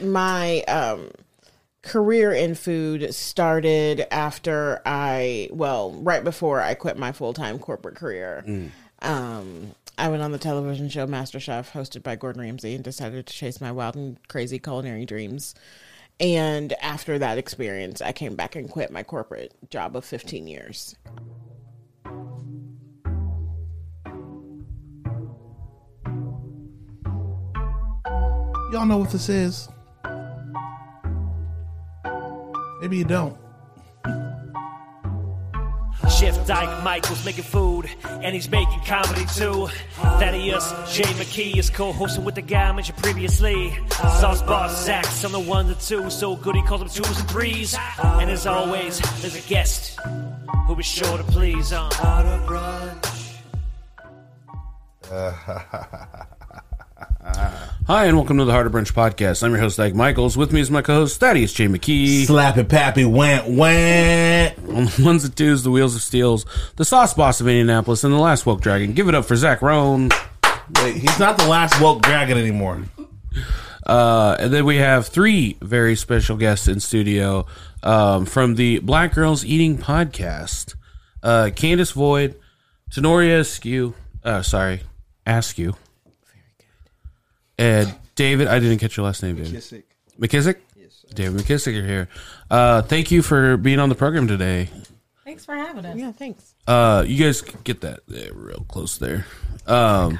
my um career in food started after I well, right before I quit my full-time corporate career. Um I went on the television show MasterChef hosted by Gordon Ramsay and decided to chase my wild and crazy culinary dreams. And after that experience, I came back and quit my corporate job of 15 years. Y'all know what this is. Maybe you don't. Chef Ike Michael's making food, and he's making comedy too. Thaddeus J. McKee is co-hosting with the guy I mentioned previously. Sauce Boss Zach's on the one to two, so good he calls them twos and threes. And as always, there's a guest who is sure to please. Uh. Hi, and welcome to the Harder Brunch Podcast. I'm your host, Ike Michaels. With me is my co-host, Thaddeus J. McKee. Slap it, Pappy. Went, went. On the ones and twos, the wheels of steels, the sauce boss of Indianapolis, and the last woke dragon. Give it up for Zach Roan. Wait, he's not the last woke dragon anymore. Uh, and then we have three very special guests in studio um, from the Black Girls Eating Podcast. Uh, Candace Boyd, Tenoria Askew, uh, sorry, Askew. Very. And David, I didn't catch your last name, David. McKissick. McKissick? Yes. David McKissick, you're here. Uh, thank you for being on the program today. Thanks for having us. Yeah, thanks. Uh, you guys get that there real close there. Um,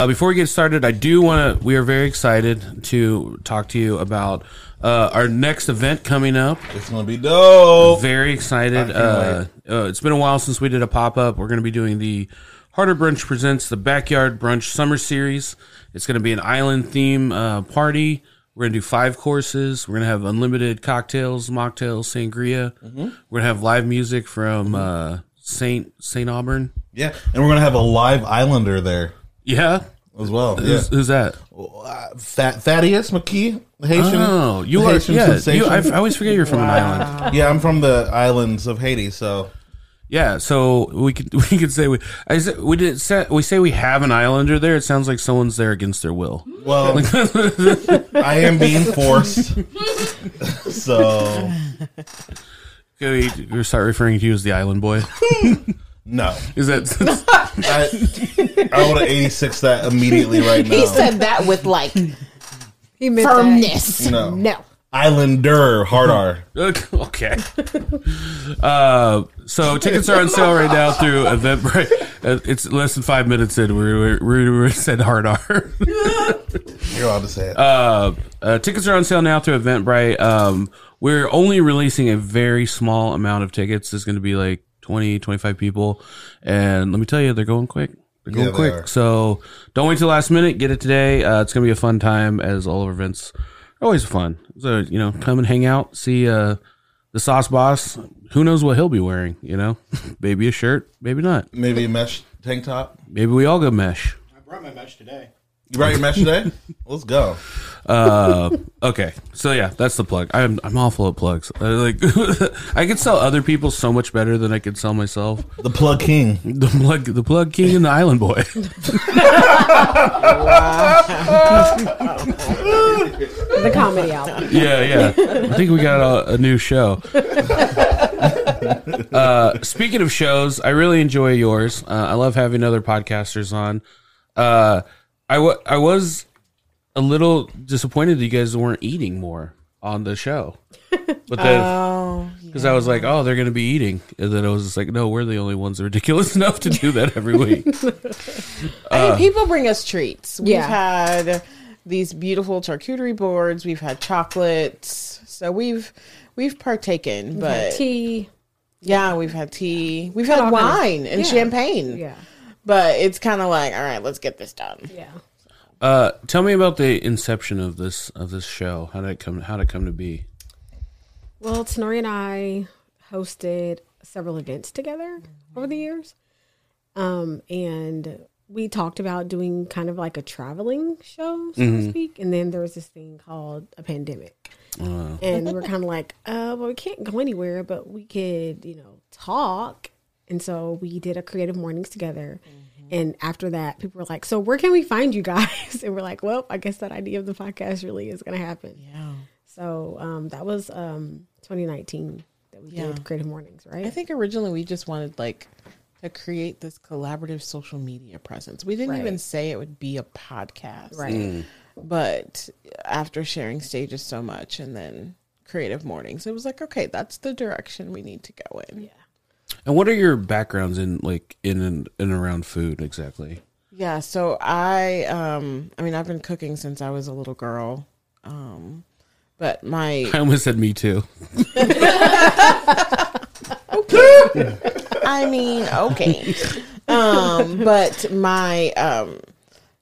uh, before we get started, I do want to. We are very excited to talk to you about uh, our next event coming up. It's gonna be dope. Very excited. Uh, uh, it's been a while since we did a pop up. We're going to be doing the Harder Brunch presents the Backyard Brunch Summer Series. It's going to be an island theme uh, party. We're going to do five courses. We're going to have unlimited cocktails, mocktails, sangria. Mm-hmm. We're going to have live music from uh, Saint Saint Auburn. Yeah, and we're gonna have a live Islander there Yeah. as well. Who's, Yeah. who's that? Uh, Th- Thaddeus McKee, Haitian. Oh, you are. Haitian Yeah, sensation. you, I, I always forget you're from an island. yeah, I'm from the islands of Haiti, so Yeah, so we could we could say we I said, we did say, we say we have an islander there. It sounds like someone's there against their will. well, I am being forced. so Can we, we start referring to you as the island boy? no, Is that I, I want to 86 that immediately right now. He said that with like He meant firmness. no, No. Islander, hard R. okay? Uh, so tickets are on sale right now through Eventbrite. Uh, It's less than five minutes in. We we, we said hard R. You're allowed to say it. Uh, uh, tickets are on sale now through Eventbrite. Um, we're only releasing a very small amount of tickets. There's going to be like 20, 25 people. And let me tell you, they're going quick. They're going Yeah, quick. are. So don't wait till last minute. Get it today. Uh, it's going to be a fun time as all of our events are always fun. So, you know, come and hang out, see uh, the sauce boss. Who knows what he'll be wearing, you know? maybe a shirt, maybe not. Maybe a mesh tank top. Maybe we all go mesh. I brought my mesh today. You brought your mesh today? Let's go. Uh, okay, so yeah, that's the plug. I'm I'm awful at plugs. I, like I could sell other people so much better than I could sell myself. The plug king. The plug, the plug king, and the island boy. The comedy album. yeah, yeah. I think we got a, a new show. Uh, speaking of shows, I really enjoy yours. Uh, I love having other podcasters on. Uh, I, w- I was a little disappointed that you guys weren't eating more on the show. But then, Oh, because I was like, oh, they're going to be eating. And then I was just like, no, we're the only ones ridiculous enough to do that every week. I mean, uh, people bring us treats. We've Yeah. had these beautiful charcuterie boards. We've had chocolates. So we've we've partaken, but Tea. yeah, we've had tea. We've had all kinds of- wine and yeah. champagne. Yeah. But it's kind of like, all right, let's get this done. Yeah. Uh, tell me about the inception of this of this show. How did it come? How did it come to be? Well, Tenori and I hosted several events together over the years. Um, and we talked about doing kind of like a traveling show, so to speak. And then there was this thing called a pandemic. And we're kind of like, uh, well, we can't go anywhere, but we could, you know, talk. And so we did a creative mornings together. And after that, people were like, "So where can we find you guys?" And we're like, "Well, I guess that idea of the podcast really is going to happen." Yeah. So um, that was um, 2019 that we Yeah. did Creative Mornings, right? I think originally we just wanted like to create this collaborative social media presence. We didn't Right. even say it would be a podcast. right. But after sharing stages so much and then creative mornings, it was like, okay, that's the direction we need to go in. Yeah. And what are your backgrounds in like in and, around food exactly? Yeah, so I um I mean I've been cooking since I was a little girl. Um but my I almost said me too. Okay, I mean, okay. Um, but my um,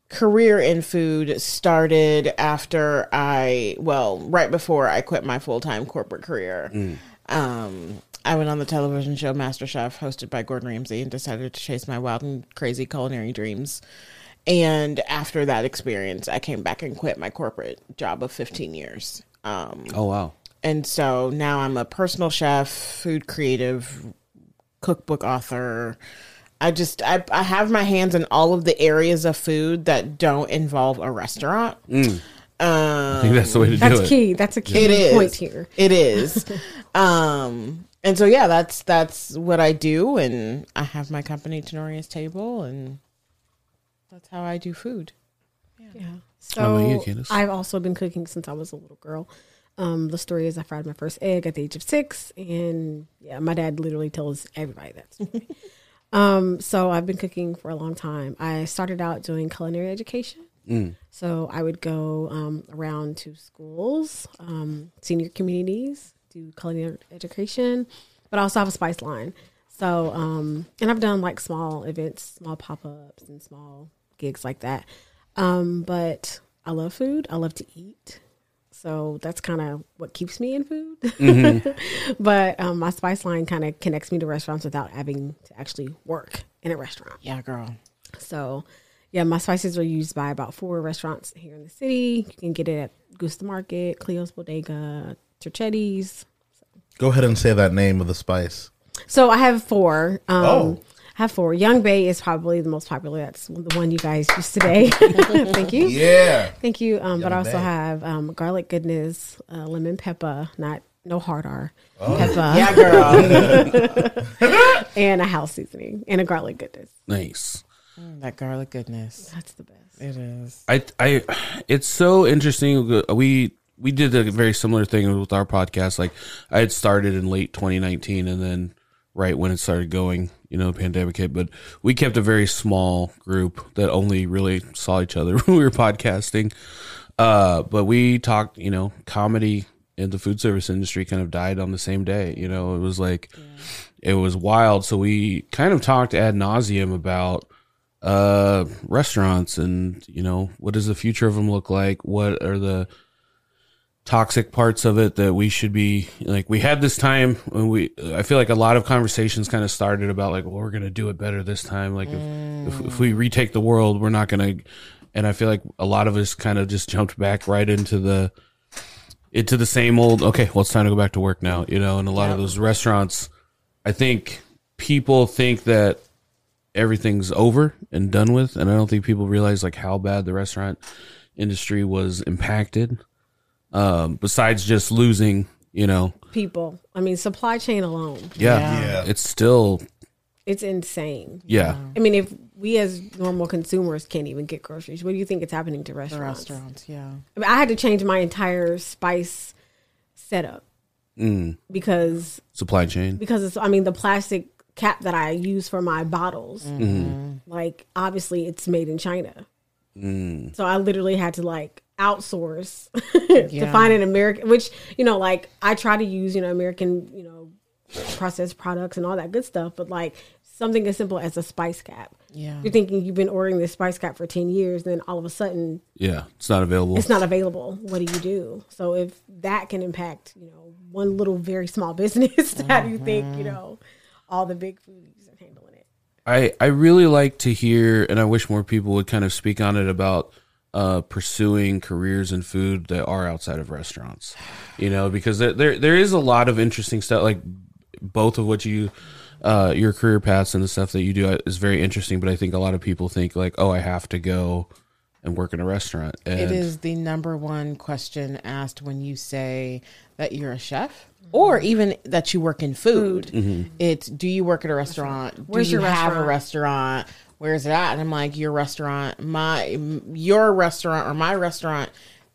career in food started after I, well, right before I quit my full time corporate career. Um, I went on the television show MasterChef, hosted by Gordon Ramsay, and decided to chase my wild and crazy culinary dreams. And after that experience, I came back and quit my corporate job of 15 years. Um, Oh wow. and so now I'm a personal chef, food creative, cookbook author. I just I, I have my hands in all of the areas of food that don't involve a restaurant. I think that's the way to do it. That's key. That's a key It is point here. It is. um and so yeah, that's that's what I do and I have my company Tenoria's Table and that's how I do food. Yeah. How about you, So I've also been cooking since I was a little girl. Um, the story is I fried my first egg at the age of six, and yeah, my dad literally tells everybody that um, so I've been cooking for a long time. I started out doing culinary education. So I would go um, around to schools, um, senior communities, do culinary education, but I also have a spice line. So, um, and I've done like small events, small pop ups, and small gigs like that. Um, but I love food. I love to eat. So that's kind of what keeps me in food. but um, my spice line kind of connects me to restaurants without having to actually work in a restaurant. Yeah, girl. So, yeah, my spices are used by about four restaurants here in the city. You can get it at Goose the Market, Cleo's Bodega, Torchetti's. Go ahead and say that name of the spice. So I have four. Um, Oh. I have four. Young Bay is probably the most popular. That's the one you guys used today. Thank you. Yeah. Thank you. Um, but I also Bay. have um, garlic goodness, uh, lemon pepper, not no hard R, Oh. pepper, Yeah, girl. and a house seasoning and a garlic goodness. Nice. that garlic goodness. That's the best. It is. I I it's so interesting. We we did a very similar thing with our podcast. Like I had started in late 2019, and then right when it started going, you know, pandemic hit. But we kept a very small group that only really saw each other when we were podcasting. Uh, but we talked, you know, comedy and the food service industry kind of died on the same day. You know, it was like it was wild. So we kind of talked ad nauseum about uh restaurants and you know what does the future of them look like what are the toxic parts of it that we should be like we had this time when we i feel like a lot of conversations kind of started about like well we're gonna do it better this time. Like if, if, if we retake the world we're not gonna and i feel like a lot of us kind of just jumped back right into the into the same old okay well it's time to go back to work now you know and a lot of those restaurants i think people think that everything's over and done with and i don't think people realize like how bad the restaurant industry was impacted um besides just losing you know. People, I mean, supply chain alone, yeah, Yeah. it's still it's insane. yeah. I mean, if we as normal consumers can't even get groceries, what do you think is happening to The restaurants? restaurants, yeah. I, mean, I had to change my entire spice setup. Mm, because supply chain? because it's I mean the plastic cap that I use for my bottles, like obviously it's made in China. So I literally had to like outsource to find an American, which you know, like I try to use you know American, you know, processed products and all that good stuff, but like something as simple as a spice cap. Yeah. You're thinking you've been ordering this spice cap for ten years, then all of a sudden yeah it's not available it's not available. What do you do? So if that can impact, you know, one little very small business, how do you think, you mm-hmm. know, all the big foodies are handling it? I, I really like to hear, and I wish more people would kind of speak on it about uh, pursuing careers in food that are outside of restaurants. You know, because there, there there is a lot of interesting stuff. Like both of what you, uh, your career paths and the stuff that you do is very interesting. But I think a lot of people think like, oh, I have to go and work in a restaurant. And It is the number one question asked when you say that you're a chef or even that you work in food. It's do you work at a restaurant? Where's do you your have a restaurant? Restaurant? Where's it at? And I'm like, your restaurant, my your restaurant or my restaurant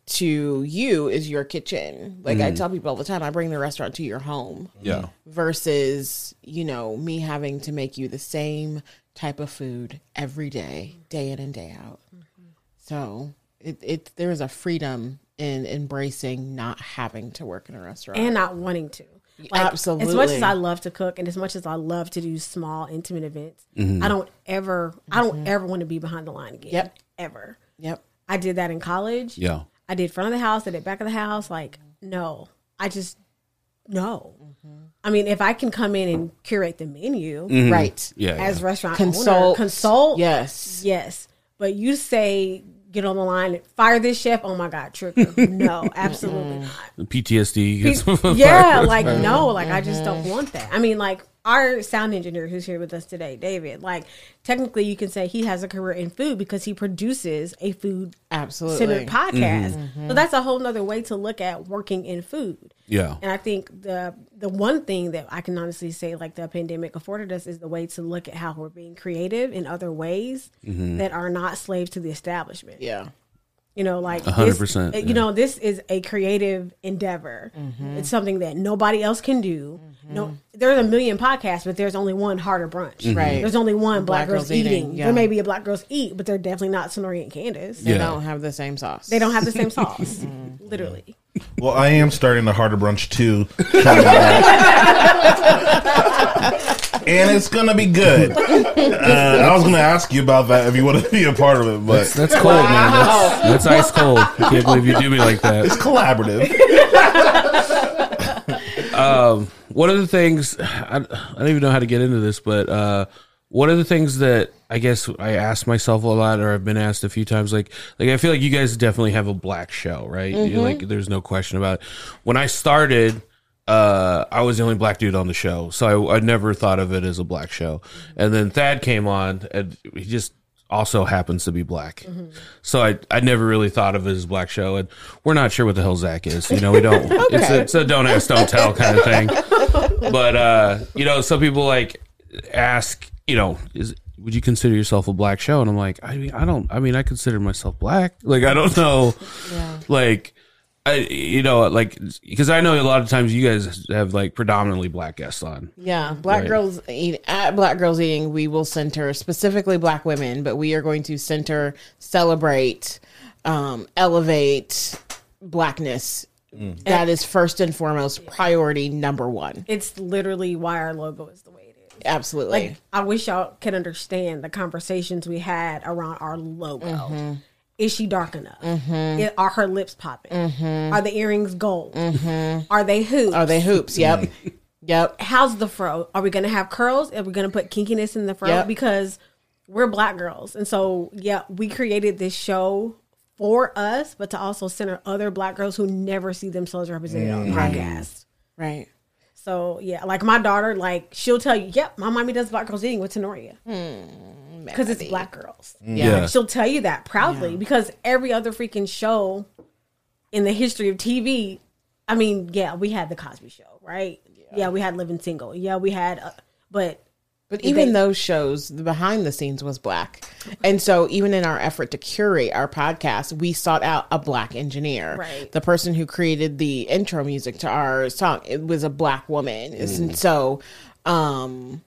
to you is your kitchen. Like I mm. tell people all the time, I bring the restaurant to your home Yeah. versus you know me having to make you the same type of food every day day in and day out mm-hmm. so it, it there's a freedom in embracing not having to work in a restaurant and not wanting to. Like, As much as I love to cook and as much as I love to do small, intimate events, Mm-hmm. I don't ever, I don't mm-hmm. ever want to be behind the line again. Yep. Ever. yep I did that in college. yeah. I did front of the house. I did back of the house. Like, no, I just no. Mm-hmm. I mean, if I can come in and curate the menu mm-hmm. right Yeah. as yeah. restaurant consult owner, consult, yes yes. But you say get on the line, fire this chef. Oh my god, trigger. No, absolutely not. PTSD. gets- yeah, like no, like I just don't mm-hmm. want that. I mean, like our sound engineer who's here with us today, David. Like technically, you can say he has a career in food because he produces a food absolutely centered podcast. Mm-hmm. So that's a whole nother way to look at working in food. yeah. And I think the the one thing that I can honestly say, like the pandemic afforded us, is the way to look at how we're being creative in other ways mm-hmm. that are not slaves to the establishment. yeah You know, like A hundred this- percent, You know, this is a creative endeavor. Mm-hmm. It's something that nobody else can do. Mm-hmm. No, there's a million podcasts, but there's only one harder brunch. Mm-hmm. Right. There's only one Black Black, Girls, Girls Eating, Eating. yeah. There may be a Black Girls Eat, but they're definitely not Tenoria and Candace. they Yeah. don't have the same sauce They don't have the same sauce. Literally. Well, I am starting the harder brunch too, and it's gonna be good. Uh, I was gonna ask you about that if you want to be a part of it, but That's cold, man. That's, that's ice cold. I can't believe you do me like that. it's collaborative. one of the things I, I don't even know how to get into this, but uh, one of the things that I guess I asked myself a lot, or I've been asked a few times, like like I feel like you guys definitely have a black show, right? You- Like there's no question about it. When I started. Uh, I was the only black dude on the show, so I, I never thought of it as a black show. And then Thad came on, and he just also happens to be black. So I, I never really thought of it as a black show, and we're not sure what the hell Zach is. You know, we don't. it's, a, it's a don't ask, don't tell kind of thing but uh you know some people like ask you know is would you consider yourself a black show and i'm like i mean i don't i mean i consider myself black like i don't know yeah. like i you know like because i know a lot of times you guys have like predominantly black guests on Yeah, Black Right. Girls Eat at Black Girls Eating, we will center specifically Black women, but we are going to center, celebrate, um, elevate Blackness. That is first and foremost priority number one. It's literally why our logo is the way it is. Absolutely. Like I wish y'all could understand the conversations we had around our logo. Mm-hmm. Is she dark enough? It- are her lips popping? Are the earrings gold? Are they hoops? Mm-hmm. Are they hoops? Yep. yep. How's the fro? Are we going to have curls? Are we going to put kinkiness in the fro? Yep. Because we're black girls, and so yeah, we created this show for us, but to also center other black girls who never see themselves represented on the podcast. Right. So yeah, like my daughter, like she'll tell you, "Yep, my mommy does Black Girls Eating with Tenoria. Because it's black girls." yeah. She'll tell you that proudly because every other freaking show in the history of TV, I mean, yeah, we had the Cosby Show, right? Yeah, we had Living Single. Yeah, we had, uh, but But even they- those shows, the behind the scenes was black. And so even in our effort to curate our podcast, we sought out a black engineer. Right. The person who created the intro music to our song, it was a black woman. And so um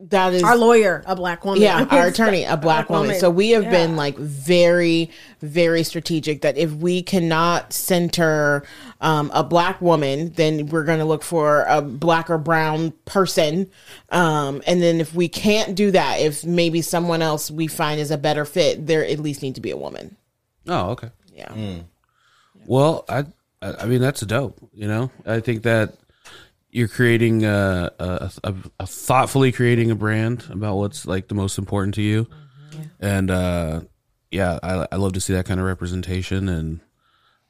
that is our lawyer, a black woman. yeah, our attorney, a black woman. So we have Yeah. been like very, very strategic that if we cannot center um, a black woman, then we're going to look for a black or brown person. Um, and then if we can't do that, if maybe someone else we find is a better fit, there at least need to be a woman. oh okay Yeah. Well, I, I I mean that's dope. You know, I think that you're creating a, a, a, a thoughtfully creating a brand about what's like the most important to you, and uh, yeah, I I love to see that kind of representation, and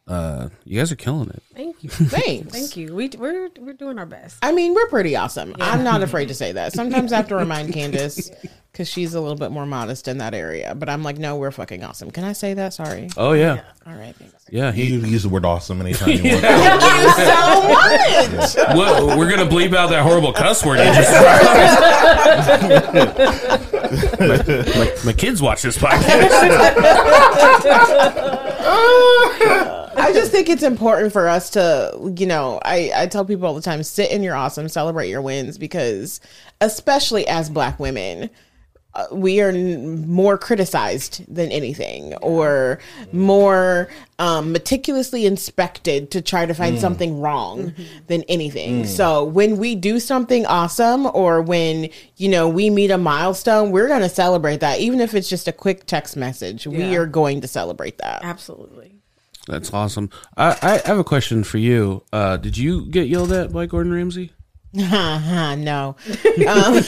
uh, you guys are killing it. Thank you. Thanks. Thank you. We we're we're doing our best. I mean, we're pretty awesome. I'm not afraid to say that. Sometimes I have to remind Candace because she's a little bit more modest in that area. But I'm like, no, we're fucking awesome. Can I say that? Sorry. Oh yeah, All right. Thanks. yeah. He, You can use the word awesome anytime you want. Thank you so much. well, we're gonna bleep out that horrible cuss word. You just my, my, my kids watch this podcast. I just think it's important for us to, you know, I, I tell people all the time sit in your awesome, celebrate your wins because, especially as black women, uh, we are n- more criticized than anything or more um, meticulously inspected to try to find something wrong than anything. So when we do something awesome or when, you know, we meet a milestone, we're going to celebrate that. Even if it's just a quick text message, we are going to celebrate that. Absolutely. That's awesome. I, I have a question for you. Uh, did you get yelled at by Gordon Ramsay? Uh-huh, no. Um,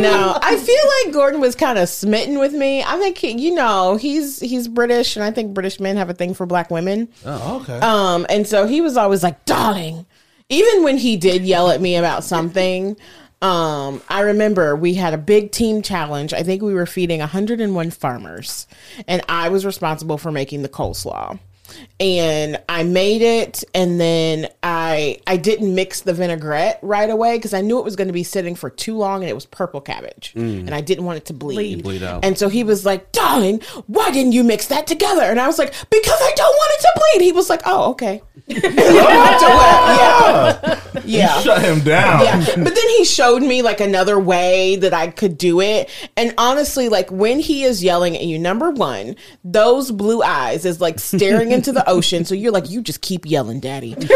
no, I feel like Gordon was kind of smitten with me. I think he, you know he's he's British, and I think British men have a thing for black women. Oh, okay. Um, and so he was always like, "Darling," even when he did yell at me about something. Um, I remember we had a big team challenge. I think we were feeding 101 farmers, and I was responsible for making the coleslaw. And I made it, and then I I didn't mix the vinaigrette right away because I knew it was going to be sitting for too long, and it was purple cabbage, mm. and I didn't want it to bleed. Bleed out. And so he was like, "Darling, why didn't you mix that together?" And I was like, "Because I don't want it to bleed." He was like, "Oh, okay." yeah, yeah. Shut him down. Yeah. But then he showed me like another way that I could do it. And honestly, like when he is yelling at you, number one, those blue eyes is like staring into the ocean. So you're like, you just keep yelling, daddy.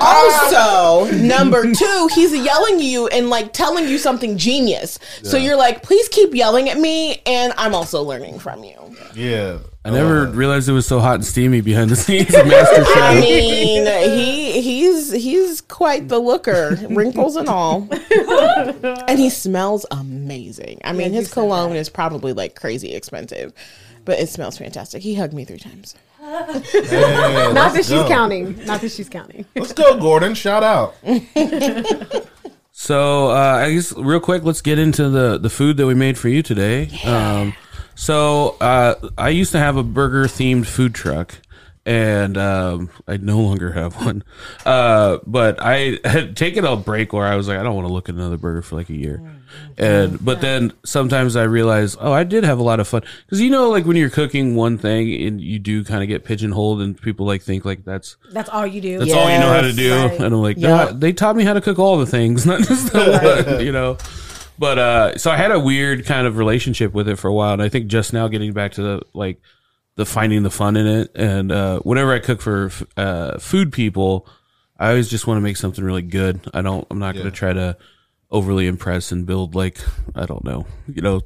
also, number two, he's yelling you and like telling you something genius. So you're like, please keep yelling at me. And I'm also learning from you. Yeah. I never realized it was so hot and steamy behind the scenes of Master I Chef. mean, he he's he's quite the looker, wrinkles and all, and he smells amazing. I mean, his cologne is probably like crazy expensive, but it smells fantastic. He hugged me three times. Hey, Not that she's go. counting. Not that she's counting. Let's go, Gordon. Shout out. So uh, I guess real quick, let's get into the the food that we made for you today. Um, so uh, I used to have a burger themed food truck, and um, I no longer have one. Uh, but I had taken a break where I was like, I don't want to look at another burger for like a year. And but then sometimes I realize, oh, I did have a lot of fun because you know, like when you're cooking one thing and you do kind of get pigeonholed, and people like think like that's That's all you do. that's all you know how to Yes. do. Right. And I'm like, no, Yeah. they taught me how to cook all the things, not just the one, you know. But uh, so I had a weird kind of relationship with it for a while, and I think just now getting back to the like the finding the fun in it, and uh, whenever I cook for uh, food people, I always just want to make something really good. I don't. I'm not going to try to overly impress and build like I don't know. You know,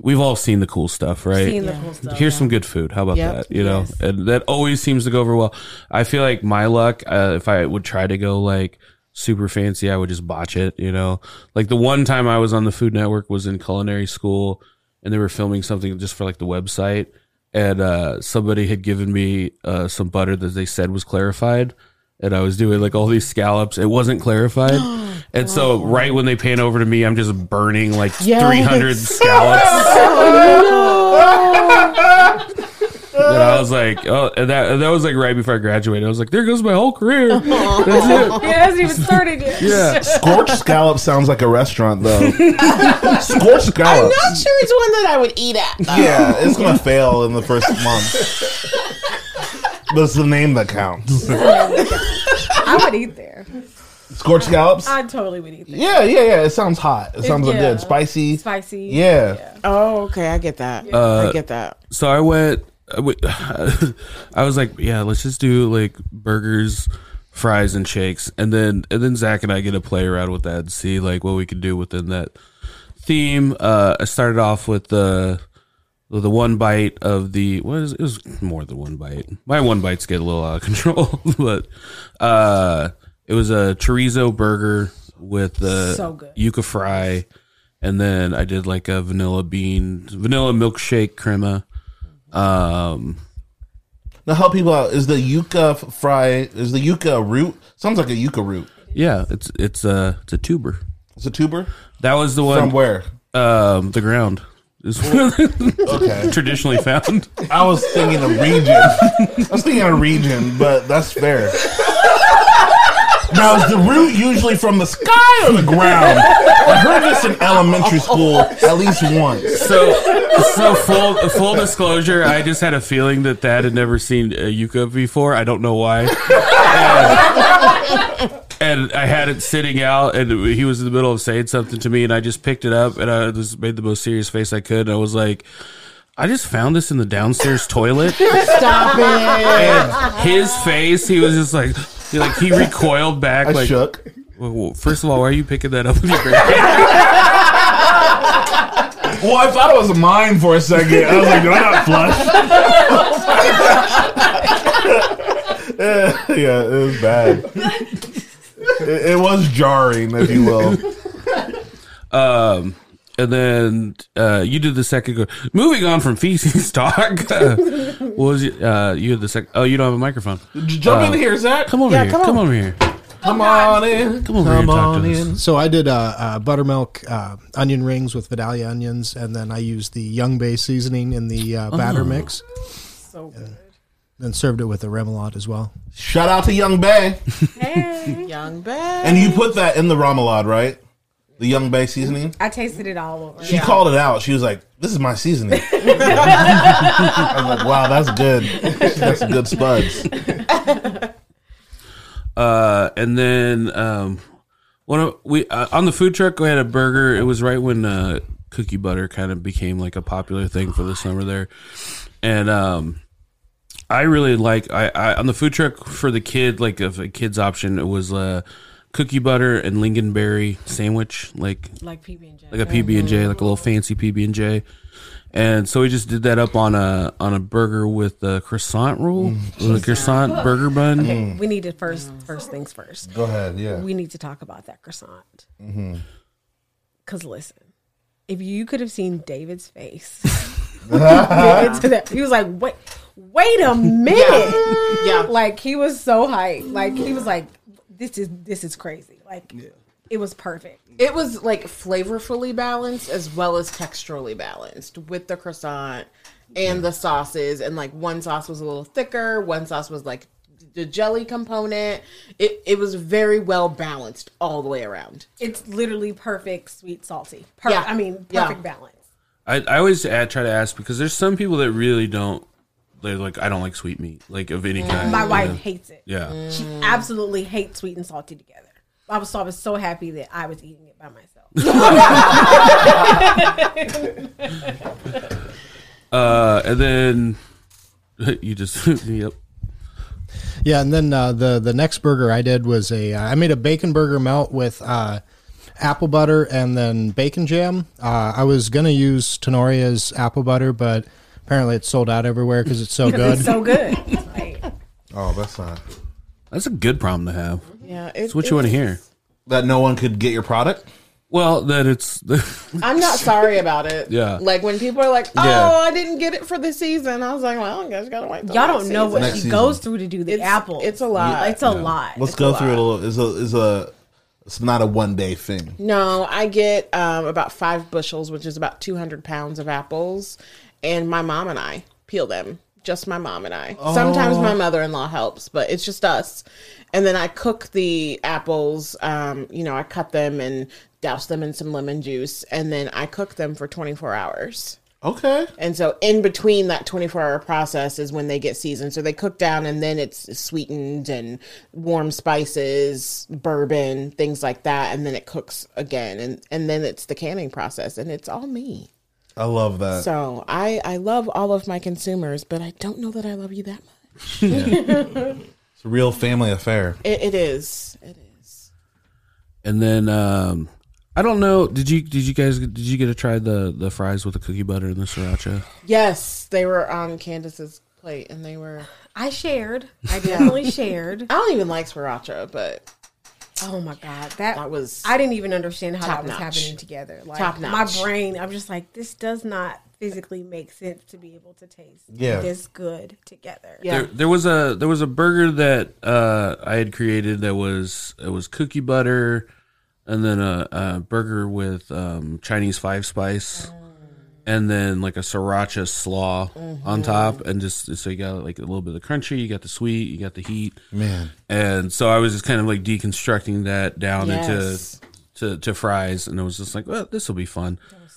we've all seen the cool stuff, right? Seeing the cool stuff. Here's some good food. How about Yep. that? You know, and that always seems to go over well. I feel like my luck, uh, if I would try to go like super fancy, I would just botch it. You know, like the one time I was on the Food Network was in culinary school, and they were filming something just for like the website, and uh, somebody had given me uh, some butter that they said was clarified. And I was doing like all these scallops. It wasn't clarified. And so right when they pan over to me, I'm just burning like Yes. 300 scallops. And I was like, oh, and that and that was like right before I graduated. I was like, there goes my whole career. That's it. It hasn't even started yet. Yeah. Scorched scallop sounds like a restaurant, though. Scorched I'm scallops. not sure it's one that I would eat at. though. Yeah, it's gonna fail in the first month. But it's the name that counts. I would eat there. Scorched scallops. I totally would eat there. Yeah, yeah, yeah. It sounds hot. It sounds yeah. good. Spicy. Spicy. Yeah. Oh, okay, I get that. Uh, I get that. So I went. I was like, yeah, let's just do like burgers, fries, and shakes, and then and then Zach and I get to play around with that and see like what we can do within that theme. Uh, I started off with the the one bite of the what is it was more than one bite. My one bites get a little out of control, but uh, it was a chorizo burger with the So good. yuca fry, and then I did like a vanilla bean vanilla milkshake crema. Um, Now help people out. Is the yucca fry? Is the yucca root? Sounds like a yucca root. Yeah, it's it's a it's a tuber. It's a tuber. That was the one From where? Um, the ground is Okay. traditionally found. I was thinking a region. I was thinking a region, but that's fair. Now, is the root usually from the sky or the ground? I heard this in elementary school at least once. So, so full full disclosure, I just had a feeling that Thad had never seen uh, a yucca before. I don't know why. And, and I had it sitting out, and he was in the middle of saying something to me, and I just picked it up, and I just made the most serious face I could. And I was like, "I just found this in the downstairs toilet." Stop it. And his face, he was just like, he, like he recoiled back, I like, shook. well, well, first of all, why are you picking that up with your bare? Well, I thought it was mine for a second. I was like, did I not flush? yeah, it was bad. It, it was jarring, if you will. Um, and then uh, you did the second. Go- Moving on from feces talk. Uh, what was it? Uh, you had the second. Oh, you don't have a microphone. Jump in here, Zach. Come over Yeah, here. come Come, on. over here. Come on in. Come over here and talk to us. So I did uh, uh, buttermilk uh, onion rings with Vidalia onions, and then I used the Young Bay seasoning in the uh, batter Oh. mix, So good. and served it with a remoulade as well. Shout out to Young Bay. Hey, Young Bay. And you put that in the remoulade, right? The Young Bay seasoning. I tasted it all over. She called it out. She was like, "This is my seasoning." I was like, "Wow, that's good. That's some good spuds." Uh, and then um, one of we uh, on the food truck we had a burger. It was right when uh, cookie butter kind of became like a popular thing for the summer there, and um, I really like I, I on the food truck for the kid like if a kid's option it was uh, cookie butter and lingonberry sandwich like Like PB and J. like a PB and J, like a little fancy PB and J. And so we just did that up on a on a burger with a croissant roll, with a croissant burger bun. We need to first first things first. Go ahead. Yeah. We need to talk about that croissant. Mm-hmm. Cause listen, if you could have seen David's face, that, he was like, "Wait, wait a minute!" Yeah. Like he was so hyped. Like he was like, "This is this is crazy." Like it was perfect. It was like flavorfully balanced as well as texturally balanced with the croissant and the sauces. And like one sauce was a little thicker, one sauce was like the jelly component. It it was very well balanced all the way around. It's literally perfect, sweet, salty. Per- Yeah. I mean, Yeah. perfect balance. I, I always add, try to ask because there's some people that really don't. They're like, I don't like sweet meat, like of any kind. My wife know? hates it. Yeah. She absolutely hates sweet and salty together. I was so I was so happy that I was eating it by myself. Uh, and then you just yep. Yeah, and then uh, the the next burger I did was a uh, I made a bacon burger melt with uh, apple butter and then bacon jam. Uh, I was gonna use Tenoria's apple butter, but apparently it's sold out everywhere because it's so good. it's so good. Like, Oh, that's not That's a good problem to have. Yeah, It's That's what you want to hear. that. No one could get your product. Well, that it's I'm not sorry about it. Yeah. Like when people are like, "Oh, Yeah. I didn't get it for the season," I was like, "Well, I guess gotta wait." till y'all next don't know what season. Next she season. goes through to do the It's- apple. it's a lot. It's a lot. Let's It's go a through it a little. Is a is a. It's not a one day thing. No, I get um, about five bushels, which is about 200 pounds of apples, and my mom and I peel them. Just my mom and I. Sometimes my mother in law helps, but it's just us. And then I cook the apples. Um, you know, I cut them and douse them in some lemon juice, and then I cook them for 24 hours. Okay. And so in between that 24 hour process is when they get seasoned. So they cook down and then it's sweetened and warm spices, bourbon, things like that. And then it cooks again. And, and then it's the canning process and it's all me. I love that. So I, I love all of my consumers, but I don't know that I love you that much. It's a real family affair. It, it is. It is. and then um, I don't know. Did you did you guys did you get to try the the fries with the cookie butter and the sriracha? Yes, they were on Candace's plate and they were. I shared. I definitely shared. I don't even like sriracha, but Oh my god, that That was I didn't even understand how that was notch. happening together. Like Top my notch. brain, I'm just like, this does not physically make sense to be able to taste Yeah. this good together. Yeah. There, there was a there was a burger that uh, I had created that was it was cookie butter, and then a, a burger with um, Chinese five spice, and then like a sriracha slaw on top, and just so you got like a little bit of the crunchy, you got the sweet, you got the heat, Man. and so I was just kind of like deconstructing that down Yes. into to, to fries, and it was just like, well, this will be fun. It was,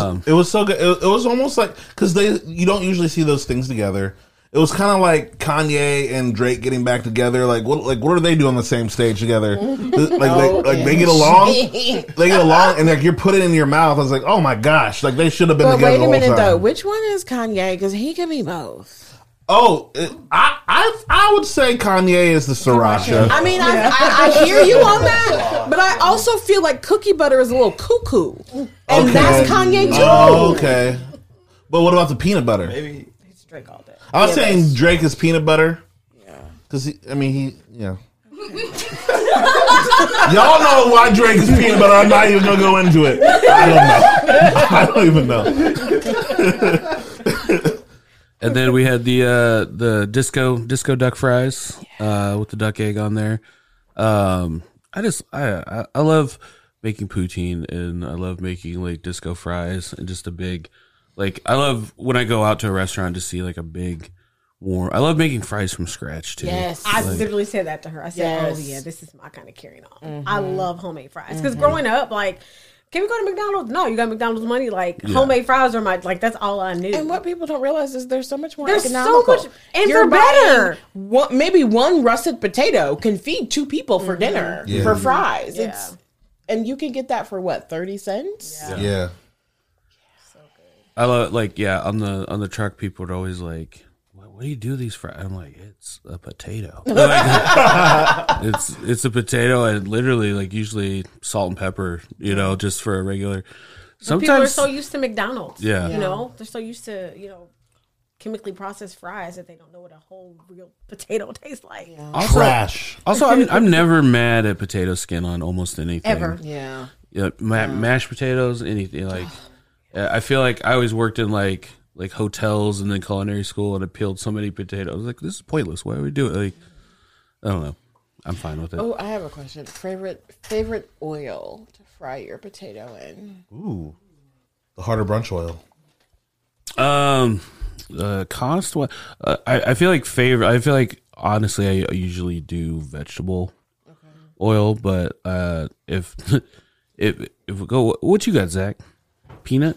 so Um, it was so good. It, it was almost like because they you don't usually see those things together. It was kind of like Kanye and Drake getting back together. Like what? Like what do they doing on the same stage together? like they, like they get along. They get along, and like you're putting in your mouth. I was like, oh my gosh! Like they should have been But together wait the a whole minute time. though, which one is Kanye? Because he can be both. Oh, I I I would say Kanye is the sriracha. I mean, I, I, I hear you on that, but I also feel like cookie butter is a little cuckoo, and Okay. that's Kanye too. Oh, okay. But what about the peanut butter? Maybe It's Drake all day. I was saying Drake is peanut butter. Yeah. Because I mean he yeah. Y'all know why Drake is peanut butter. I'm not even gonna go into it. I don't know. I don't even know. And then we had the uh, the disco disco duck fries uh, with the duck egg on there. Um, I just I, I I love making poutine and I love making like disco fries and just a big like I love when I go out to a restaurant to see like a big warm. I love making fries from scratch too. Yes. I literally said that to her. I said, Yes. "Oh yeah, this is my kind of carrying on." Mm-hmm. I love homemade fries because mm-hmm. growing up, like, can we go to McDonald's? No, you got McDonald's money. Like homemade fries are my like that's all I knew. And what people don't realize is there's so much more There's so economical. much- and You're for better. buying One, maybe one russet potato can feed two people for mm-hmm. dinner Yeah. for fries. Yeah. It's and you can get that for what thirty cents. Yeah. I love like yeah on the on the truck people are always like. "What- What do you do these fries? I'm like, it's a potato. It's it's a potato and literally like usually salt and pepper, you know, just for a regular. Sometimes People are so used to McDonald's. Yeah. You know, they're so used to, you know, chemically processed fries that they don't know what a whole real potato tastes like. also, Trash. Also, I'm I'm never mad at potato skin on almost anything Ever. Yeah. Yeah, ma- mashed potatoes, anything like. I feel like I always worked in like like hotels and then culinary school, and I peeled so many potatoes. I was like, this is pointless. Why do we do it? Like, I don't know. I'm fine with it. Oh, I have a question. Favorite favorite oil to fry your potato in? Ooh. The harder brunch oil. Um, uh, cost what? Uh, I I feel like favorite. I feel like honestly, I usually do vegetable oil, but uh, if if if we go, what you got, Zach? Peanut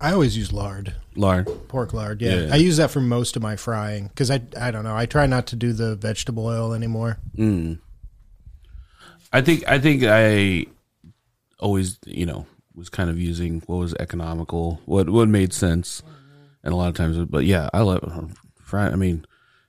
I always use lard, lard. pork lard. Yeah, Yeah. I use that for most of my frying because I I don't know. I try not to do the vegetable oil anymore. I think I think I always you know was kind of using what was economical, what what made sense, and a lot of times. But yeah, I love fry. I mean,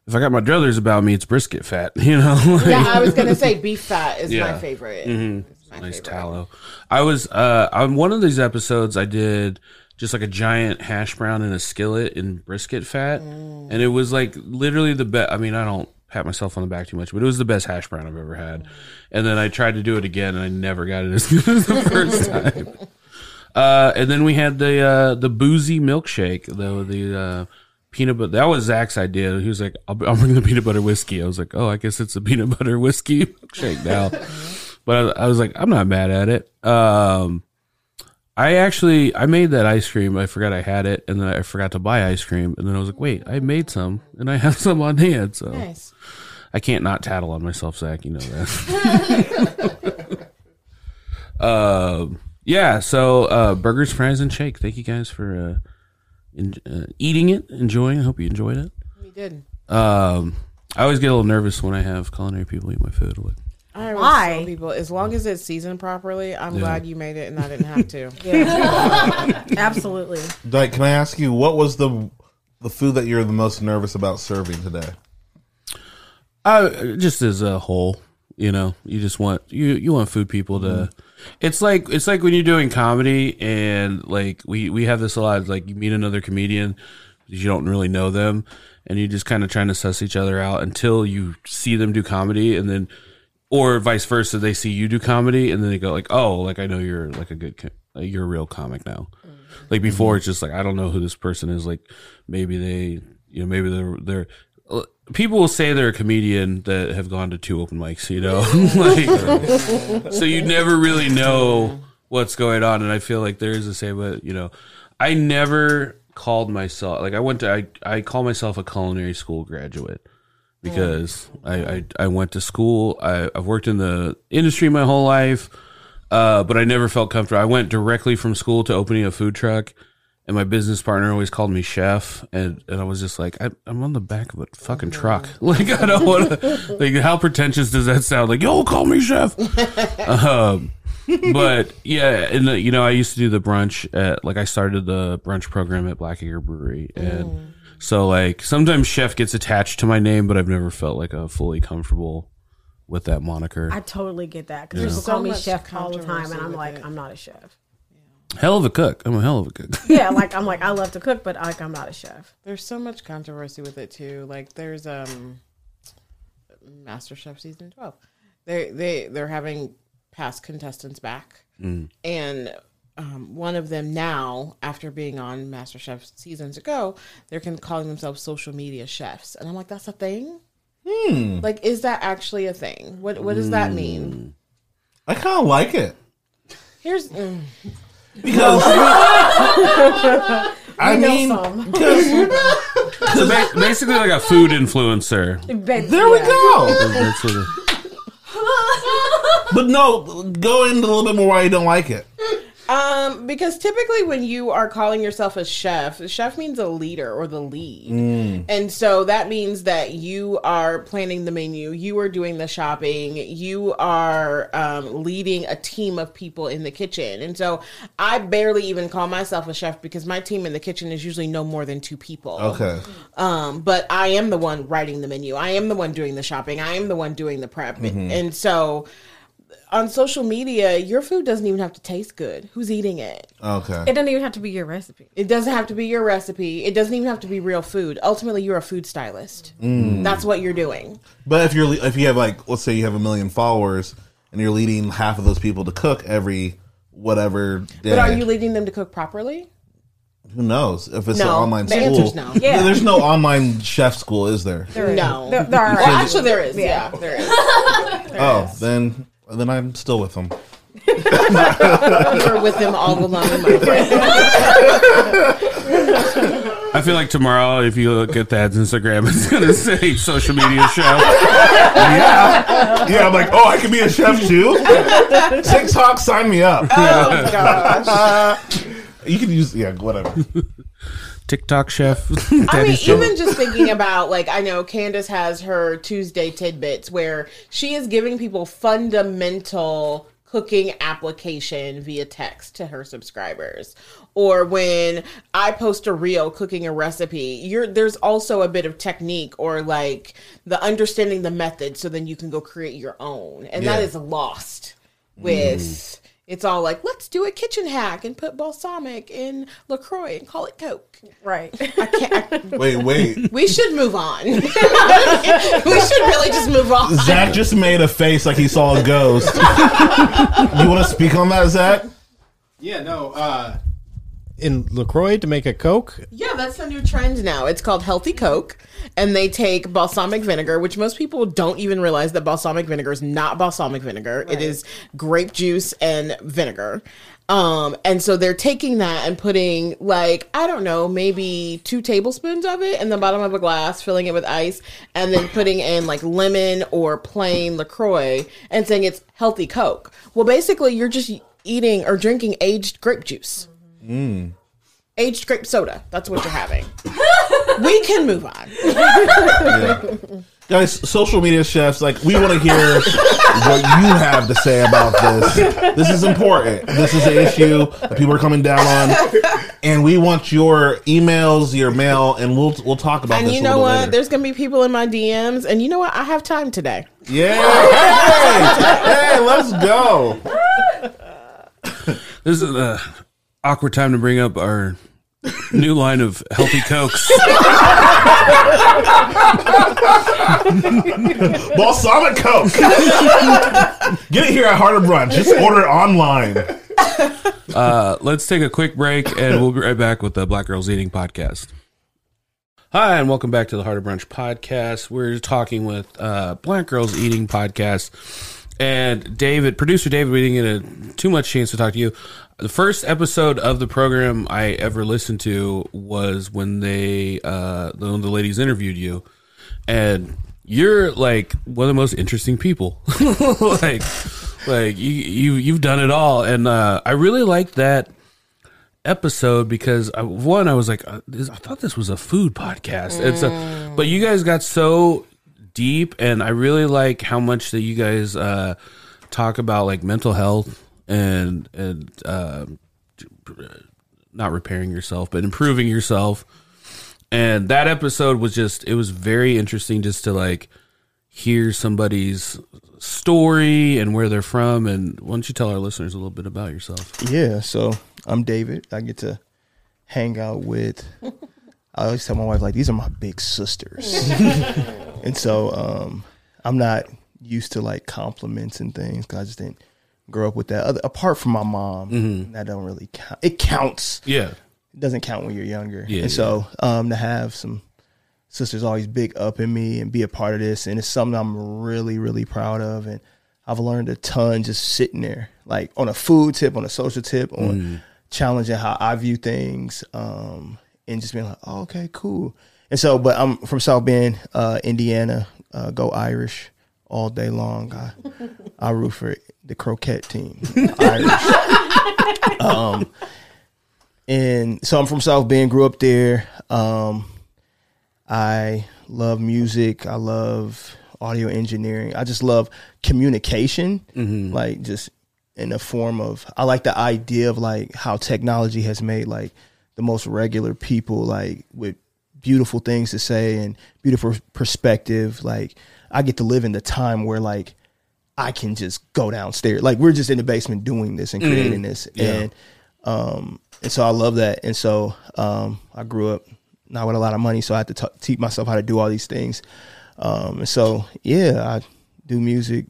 if I got my druthers about me, it's brisket fat. You know, Like- Yeah, I was gonna say beef fat is my Yeah. favorite. Mhm. It's my nice favorite. tallow. I was uh on one of these episodes I did just like a giant hash brown in a skillet in brisket fat and it was like literally the best I mean I don't pat myself on the back too much but it was the best hash brown I've ever had. And then I tried to do it again and I never got it as good as the first time. Uh and then we had the uh the boozy milkshake the the uh peanut butter that was Zach's idea. He was like I'll, I'll bring the peanut butter whiskey. I was like, "Oh, I guess it's a peanut butter whiskey milkshake now." But I, I was like, I'm not mad at it. Um, I actually I made that ice cream. I forgot I had it, and then I forgot to buy ice cream, and then I was like, wait, I made some, and I have some on hand, so Nice. I can't not tattle on myself, Zach. You know that. um, yeah. So uh, burgers, fries, and shake. Thank you guys for uh, in, uh, eating it, enjoying. I hope you enjoyed it. We did. Um, I always get a little nervous when I have culinary people eat my food. Like, I Why? tell people as long as it's seasoned properly, I'm Yeah. glad you made it and I didn't have to. Yeah. Absolutely. Like, can I ask you what was the the food that you're the most nervous about serving today? Uh, just as a whole, you know, you just want you you want food people to. It's like it's like when you're doing comedy and like we we have this a lot. Like you meet another comedian, you don't really know them, and you're just kind of trying to suss each other out until you see them do comedy, and then or vice versa, they see you do comedy, and then they go like, oh, like I know you're like a good, co- like, you're a real comic now. Like before, it's just like I don't know who this person is. Like maybe they, you know, maybe they're they're. uh, People will say they're a comedian that have gone to two open mics, you know, like so you never really know what's going on. And I feel like there is the same, but you know, I never called myself like I went to I I call myself a culinary school graduate because I, I I went to school. I, I've worked in the industry my whole life, uh, but I never felt comfortable. I went directly from school to opening a food truck, and my business partner always called me chef, and, and I was just like, I, I'm on the back of a fucking truck. Like I don't want to. Like how pretentious does that sound? Like yo, call me chef. um, but yeah, and the, you know, I used to do the brunch at like I started the brunch program at Black Acre Brewery, and so like sometimes chef gets attached to my name, but I've never felt like a fully comfortable with that moniker. I totally get that because people So call me much chef all the time, and I'm like, it. I'm not a chef. hell of a cook. I'm a hell of a cook. Yeah, like I'm like I love to cook, but like I'm not a chef. There's so much controversy with it too. Like there's um Master Chef season twelve. They they they're having past contestants back. And um, one of them now, after being on Master Chef seasons ago, they're con- calling themselves social media chefs. And I'm like, that's a thing? Like, is that actually a thing? What what does that mean? I kind of like it Here's mm, because I know mean, some. 'cause- so ba- basically, like a food influencer. there we go. That's what it- But no, go into a little bit more why you don't like it. Um, because typically when you are calling yourself a chef, chef means a leader or the lead. And so that means that you are planning the menu, you are doing the shopping, you are um, leading a team of people in the kitchen. And so I barely even call myself a chef because my team in the kitchen is usually no more than two people. Okay. Um, but I am the one writing the menu. I am the one doing the shopping. I am the one doing the prep. And so on social media, your food doesn't even have to taste good. Who's eating it? Okay. It doesn't even have to be your recipe. It doesn't have to be your recipe. It doesn't even have to be real food. Ultimately, you're a food stylist. Mm. That's what you're doing. But if you're if you have like let's say you have a million followers and you're leading half of those people to cook every whatever day. But are you leading them to cook properly? Who knows if it's No. an online The school? answer's no. Yeah. There's no online chef school, is there? No. There, there are well, actually, there is. Yeah, there is. oh, then then I'm still with them. You're with them all alone, my friend. I feel like tomorrow, if you look at Thad's Instagram, it's gonna say social media show. Yeah, Yeah, I'm like, oh, I can be a chef too. TikTok, sign me up. Oh gosh. You can use yeah, whatever. TikTok chef. I mean, even just thinking about like I know Candace has her Tuesday tidbits where she is giving people fundamental cooking application via text to her subscribers. Or when I post a reel cooking a recipe, you're there's also a bit of technique or like the understanding the method so then you can go create your own. And that Yeah. is lost with mm. It's all like, let's do a kitchen hack and put balsamic in LaCroix and call it Coke. right. I can't. I, Wait, wait. we should move on. we should really just move on. Zach just made a face like he saw a ghost. you want to speak on that, Zach? Yeah, no. Uh, in Lacroix to make a Coke. Yeah, that's the new trend now. It's called Healthy Coke, and they take balsamic vinegar, which most people don't even realize that balsamic vinegar is not balsamic vinegar. It is grape juice and vinegar. Um, and so they're taking that and putting like, I don't know, maybe two tablespoons of it in the bottom of a glass, filling it with ice, and then putting in like lemon or plain LaCroix and saying it's healthy Coke. Well, basically, you're just eating or drinking aged grape juice. Mm. Aged grape soda. That's what you're having. we can move on. Guys, social media chefs, like we want to hear what you have to say about this. This is important. This is an issue that people are coming down on, and we want your emails, your mail, and we'll we'll talk about And this. you know little what? later. There's gonna be people in my DMs, and you know what? I have time today. Yeah, hey, hey, let's go. This is an awkward time to bring up our new line of healthy cokes. Balsamic Coke. Get it here at Heart of Brunch. Just order it online. Uh, let's take a quick break and we'll be right back with the Black Girls Eating podcast. Hi, and welcome back to the Heart of Brunch podcast. We're talking with uh, Black Girls Eating podcast. And David, producer David, we didn't get a, too much chance to talk to you. The first episode of the program I ever listened to was when they, uh, when the ladies interviewed you. And you're like one of the most interesting people. like, like you, you, you've done it all. And uh, I really like that episode because I, one, I was like, uh, I thought this was a food podcast. It's a, but you guys got so deep, and I really like how much that you guys uh, talk about like mental health and and uh, not repairing yourself, but improving yourself. And that episode was just, it was very interesting just to like hear somebody's story and where they're from. And why don't you tell our listeners a little bit about yourself? Yeah, so I'm David. I get to hang out with. I always tell my wife like these are my big sisters, and so um, I'm not used to like compliments and things because I just didn't grow up with that. Other, apart from my mom, that don't really count. It counts. Yeah. It doesn't count when you're younger. Yeah, and so um, to have some sisters always big up in me and be a part of this, and it's something I'm really really proud of, and I've learned a ton just sitting there, like on a food tip, on a social tip, on challenging how I view things, um, and just being like, oh, okay, cool. And so, but I'm from South Bend, uh, Indiana. Uh, go Irish all day long. I, I root for the croquette team. Irish. um, and so I'm from South Bend, grew up there. Um, I love music. I love audio engineering. I just love communication, like just in the form of. I like the idea of like how technology has made like the most regular people like with beautiful things to say and beautiful perspective. Like I get to live in the time where like I can just go downstairs. Like we're just in the basement doing this and creating this, and um, and so I love that. And so um, I grew up not with a lot of money, so I had to t- teach myself how to do all these things. Um, and so yeah, I do music,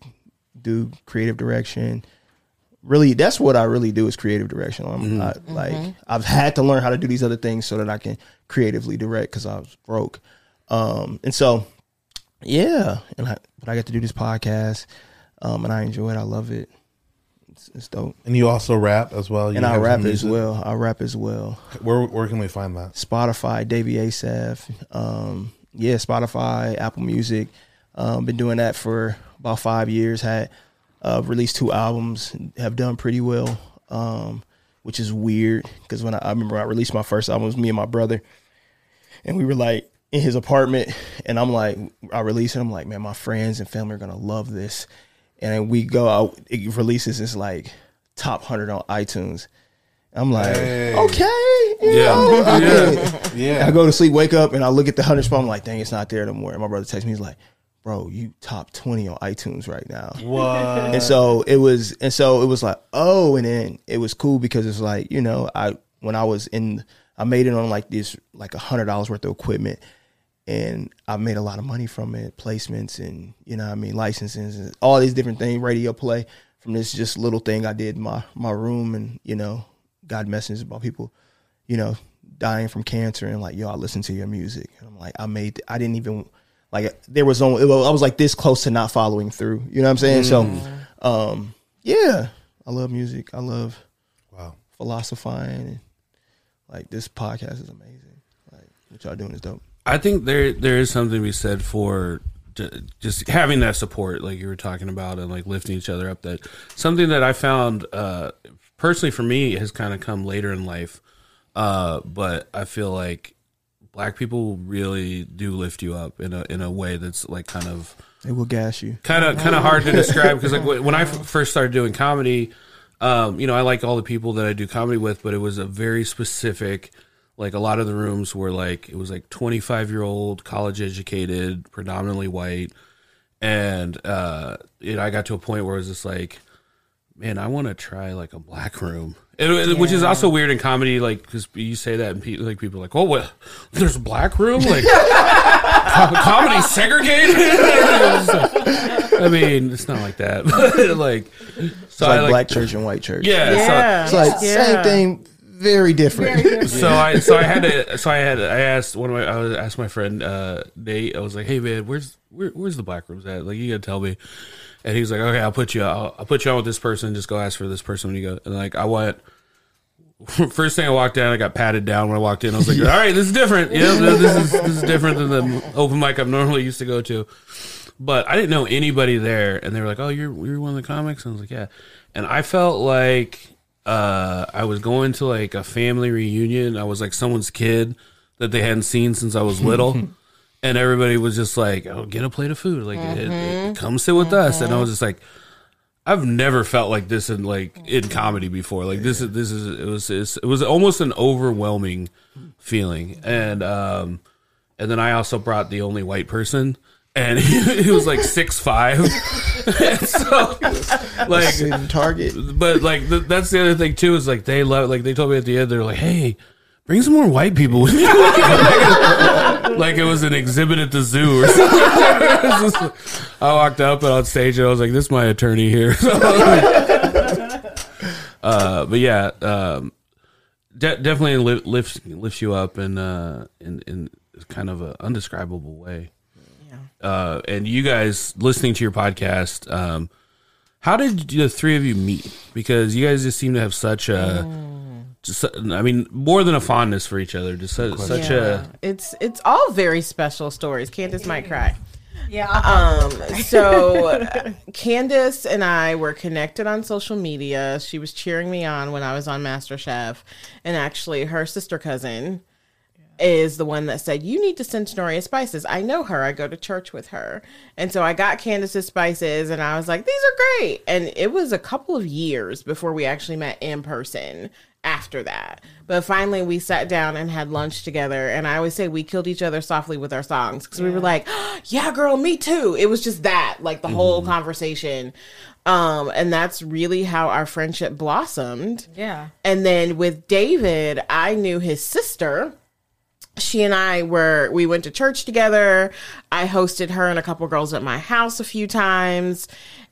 do creative direction. Really, that's what I really do is creative direction. I'm I, like I've had to learn how to do these other things so that I can creatively direct because I was broke. Um, and so yeah, and I, but I get to do this podcast, um, and I enjoy it. I love it. It's, it's dope. And you also rap as well. You And I rap as well. I rap as well. Where where can we find that? Spotify, Davey Asaf. Um, yeah, Spotify, Apple Music. Um, been doing that for about five years. Had uh, released two albums. Have done pretty well. Um, which is weird because when I, I remember I released my first album, it was me and my brother, and we were like in his apartment, and I'm like, I release it. I'm like, man, my friends and family are gonna love this, and then we go out, it releases. It's like top hundred on iTunes. I'm like, Hey. okay, you Yeah. know, I Yeah. Yeah. I go to sleep, wake up, and I look at the hundred spot. I'm like, dang, it's not there no more. And my brother texts me, he's like, bro, you top twenty on iTunes right now. What? And so it was, and so it was like, oh, and then it was cool because it's like, you know, I when I was in, I made it on like this, like a hundred dollars worth of equipment, and I made a lot of money from it, placements and you know, what I mean, licenses and all these different things, radio play from this just little thing I did in my my room, and you know, got messages about people, you know, dying from cancer, and like, yo, I listen to your music, and I'm like, I made, I didn't even like there was only I was like this close to not following through. You know what I'm saying? So, um, yeah, I love music. I love Wow. philosophizing. And, like this podcast is amazing. Like what y'all doing is dope. I think there there is something to be said for just having that support, like you were talking about, and like lifting each other up. That something that I found uh, personally for me has kind of come later in life, uh, but I feel like black people really do lift you up in a in a way that's like kind of They will gas you. kind of kind of hard to describe because like when I f- first started doing comedy, um, you know, I like all the people that I do comedy with, but it was a very specific. Like a lot of the rooms were like it was like twenty five year old, college educated, predominantly white, and uh, you know, I got to a point where it was just like, man, I want to try like a black room, It- it- which is also weird in comedy, like because you say that and pe- like people are like, oh, well, there's a black room, like co- comedy segregated. I mean, it's not like that. But like, so It's I like like, black church and white church. yeah, Yeah. It's like Yeah. same thing, very different. So, so I so I had to so I had I asked one of my I was asked my friend uh Nate I was like hey man where's where, where's the black rooms at like you gotta tell me and he was like okay I'll put you I'll, I'll put you on with this person just go ask for this person when you go and like I went first thing I walked in I got patted down when I walked in I was like all right this is different yeah this is this is different than the open mic I'm normally used to go to but I didn't know anybody there, and they were like, "Oh, you're you're one of the comics." And I was like, "Yeah," and I felt like uh, I was going to like a family reunion. I was like someone's kid that they hadn't seen since I was little, and everybody was just like, "Oh, get a plate of food, like it, it, come sit with us." And I was just like. I've never felt like this in like in comedy before. Like this is this is it was it's, it was almost an overwhelming feeling, and um, and then I also brought the only white person, and he, he was like six five. so like, Target. but like th- that's the other thing too is like they love like they told me at the end they're like, hey, bring some more white people with you. like it was an exhibit at the zoo or something. I walked up and on stage and I was like, this is my attorney here. uh, but yeah, um, de- definitely li- lifts lifts you up in uh, in in kind of an undescribable way. Uh, and you guys listening to your podcast, um, how did the three of you meet? Because you guys just seem to have such a, just, I mean, more than a fondness for each other. Just such, such Yeah. a, it's it's all very special stories. Candace might cry. Yeah. Um, so Candace and I were connected on social media. She was cheering me on when I was on MasterChef, and actually, her sister cousin is the one that said, You need to send Tenoria spices. I know her. I go to church with her. And so I got Candace's spices and I was like, These are great. And it was a couple of years before we actually met in person after that. But finally, we sat down and had lunch together. And I always say we killed each other softly with our songs because we were like, Yeah, girl, me too. It was just that, like the whole conversation. Um, and that's really how our friendship blossomed. yeah. And then with David, I knew his sister. She and I were we went to church together. I hosted her and a couple girls at my house a few times.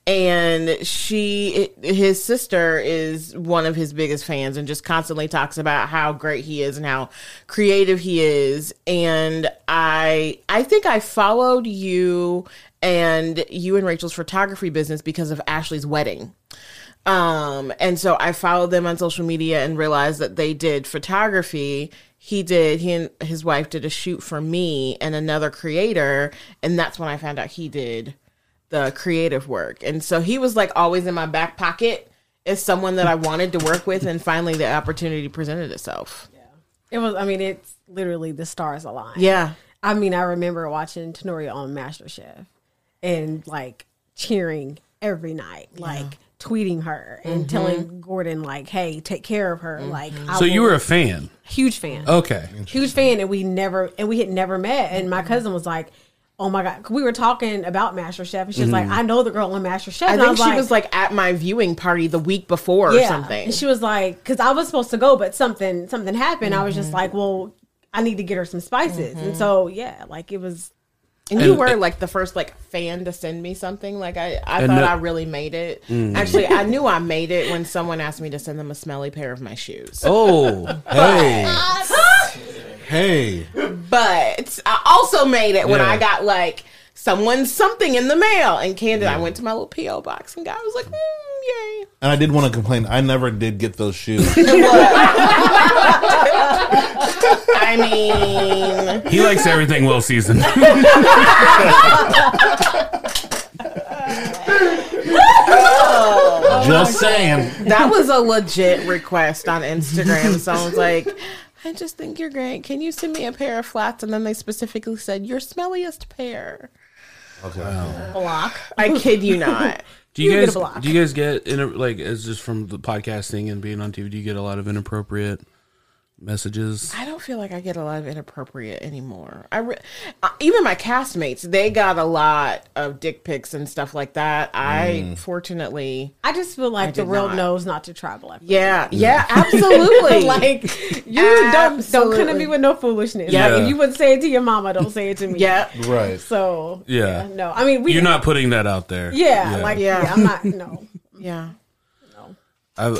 And she his sister is one of his biggest fans and just constantly talks about how great he is and how creative he is. And I I think I followed you and you and Rachel's photography business because of Ashley's wedding. Um, and so I followed them on social media and realized that they did photography. He did, he and his wife did a shoot for me and another creator. And that's when I found out he did the creative work. And so he was like always in my back pocket as someone that I wanted to work with. And finally the opportunity presented itself. Yeah. It was. I mean, it's literally the stars aligned. Yeah. I mean, I remember watching Tenoria on MasterChef and like cheering every night, like tweeting her and mm-hmm. telling Gordon like, "Hey, take care of her." Mm-hmm. Like, I so you were a fan. huge fan, Okay. huge fan, and we never and we had never met. And my mm-hmm. cousin was like. Oh my god! We were talking about Master Chef, and she was like, "I know the girl on MasterChef." I and think she was like at my viewing party the week before or something. And she was like, because I was supposed to go, but something something happened. I was just like, well, I need to get her some spices. And so yeah, like it was. And you And- were like the first like fan to send me something. Like I, I thought I really made it. Actually, I knew I made it when someone asked me to send them a smelly pair of my shoes. Oh, Hey, hey. But I also made it when Yeah. I got like someone something in the mail. And Candace, I went to my little PO box and got. I was like, mm, yay. And I did want to complain. I never did get those shoes. I mean, he likes everything well seasoned. Just saying. that was a legit request on Instagram. Someone's like. I just think you're great. Can you send me a pair of flats? And then they specifically said your smelliest pair. Okay. Block. I kid you not. Do you, You get guys a block. do you guys get in like as just from the podcasting and being on TV? Do you get a lot of inappropriate messages? I don't feel like I get a lot of inappropriate anymore. I re- uh, even my castmates, they got a lot of dick pics and stuff like that. I fortunately, I just feel like the world not. knows not to travel after. yeah, yeah, absolutely. like you don't don't come to me with no foolishness. Yeah. Like, if you would say it to your mama, don't say it to me. yeah, Right. So Yeah. no. I mean, we. You're not putting that out there. Yeah, like Yeah. yeah. I'm not. No. yeah. No. I've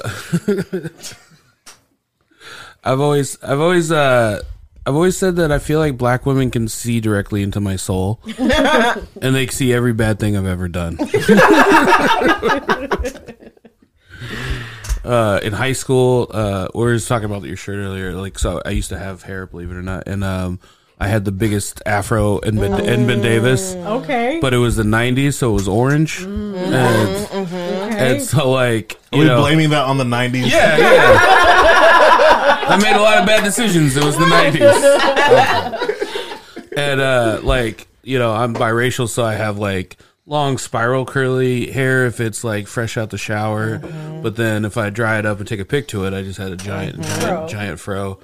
I've always I've always uh I've always said that I feel like black women can see directly into my soul and they see every bad thing I've ever done. uh in high school, uh we were just talking about your shirt earlier, like so I used to have hair, believe it or not, and um I had the biggest afro in Ben, in Ben Davis. Okay. But it was the '90s, so it was orange, and, okay. and so like Are you we know, blaming that on the 90s? yeah, yeah. I made a lot of bad decisions. It was the nineties, and uh, like you know, I'm biracial, so I have like long spiral curly hair if it's like fresh out the shower. But then if I dry it up and take a pic to it, I just had a giant, Fro. giant, giant fro.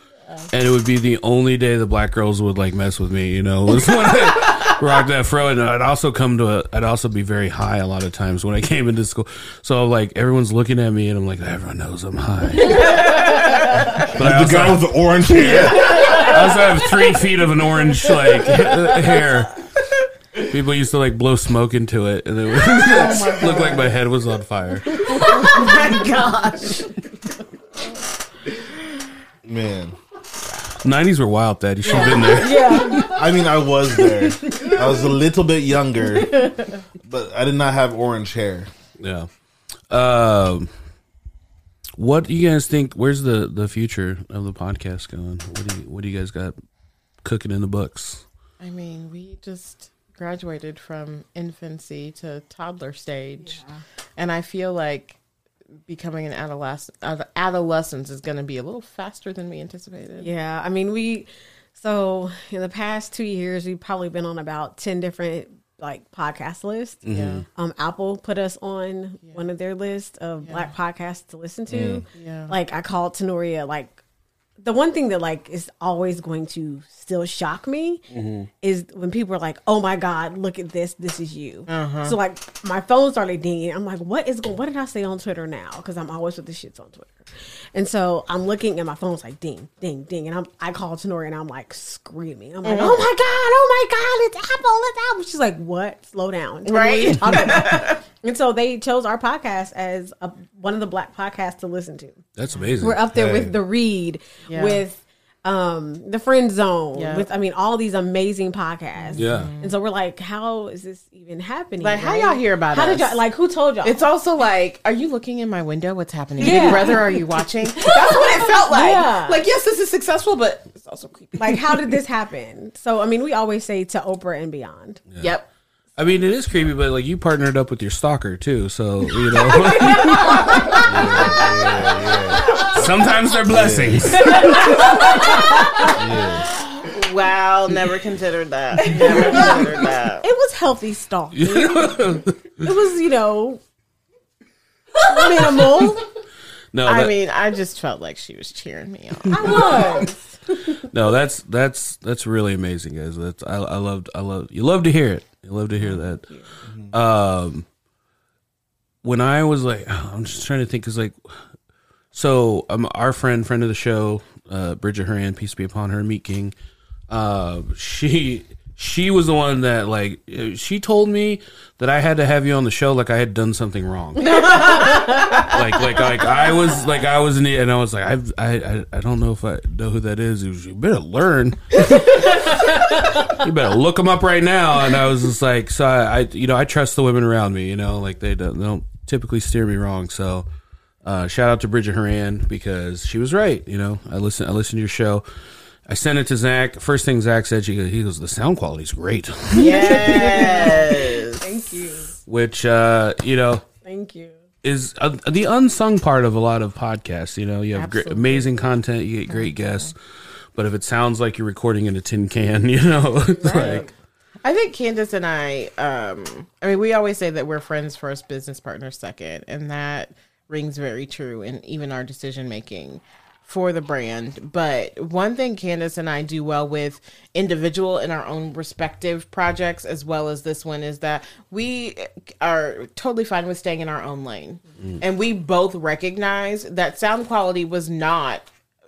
And it would be the only day the black girls would like mess with me, you know, was when I rocked that fro. And I'd also come to a, I'd also be very high a lot of times when I came into school. So like everyone's looking at me and I'm like, everyone knows I'm high. but I The also, guy with the orange hair. I also have three feet of an orange like hair. People used to like blow smoke into it, and it would look like my head was on fire. oh my gosh. Man. Nineties were wild, Dad. You should have been there. yeah. I mean, I was there. I was a little bit younger, but I did not have orange hair. Yeah. Um, what do you guys think? Where's the the future of the podcast going? What do you What do you guys got cooking in the books? I mean, we just graduated from infancy to toddler stage, and I feel like becoming an adolescent adolescence is going to be a little faster than we anticipated. Yeah. I mean, we. So in the past two years, we've probably been on about ten different like podcast lists. Yeah. Um, Apple put us on one of their lists of black podcasts to listen to. Yeah. Like I called Tenoria like the one thing that like is always going to still shock me mm-hmm. is when people are like, "Oh my god, look at this! This is you." Uh-huh. So like my phone started dinging. I'm like, "What is going? What did I say on Twitter now?" Because I'm always with the shits on Twitter, and so I'm looking and my phone's like ding, ding, ding, and I'm I call Tenoria and I'm like screaming. I'm like, mm-hmm. "Oh my god! Oh my god! It's Apple! It's Apple!" She's like, "What? Slow down, Tell me what you're Right. and so they chose our podcast as a, one of the black podcasts to listen to. That's amazing. We're up there Hey. with the read, Yeah. with um the friend zone, Yeah. with I mean all these amazing podcasts. Yeah. And so we're like, how is this even happening? Like, how y'all hear about it? How did y'all like who told y'all? It's also like, are you looking in my window? What's happening? Yeah. Big brother, are you watching? That's what it felt like. Yeah. Like, yes, this is successful, but it's also creepy. like how did this happen? So I mean we always say to Oprah and beyond. Yep. I mean, it is creepy, but like you partnered up with your stalker too, so you know. Sometimes they're blessings. Wow, never considered that. Never considered that. It was healthy stalking. it was, you know, minimal. No, I that- mean, I just felt like she was cheering me on. I was. no, that's that's that's really amazing, guys. That's I, I loved I love you love to hear it. You love to hear that. Um, when I was like, I'm just trying to think, cause like, so um, our friend, friend of the show, uh, Bridget Horan, peace be upon her, Meat King. Uh, she she was the one that like she told me that I had to have you on the show like I had done something wrong. like like like I was like I was in the and I was like I've, I I I don't know if I know who that is. Was, you better learn. you better look them up right now. And I was just like, so I, I you know I trust the women around me. You know, like they don't, they don't typically steer me wrong. So. Uh, shout out to Bridget Horan because she was right. You know, I listen. I listened to your show. I sent it to Zach. First thing Zach said, she goes, he goes, the sound quality's great. Yes. Thank you. Which uh, you know Thank you. is uh, the unsung part of a lot of podcasts. You know, you have great, amazing content, you get great guests, but if it sounds like you're recording in a tin can, you know, it's like I think Candace and I, um, I mean, we always say that we're friends first, business partners second, and that rings very true in even our decision making. For the brand. But one thing Candace and I do well with individual in our own respective projects, as well as this one, is that we are totally fine with staying in our own lane. Mm. And we both recognize that sound quality was not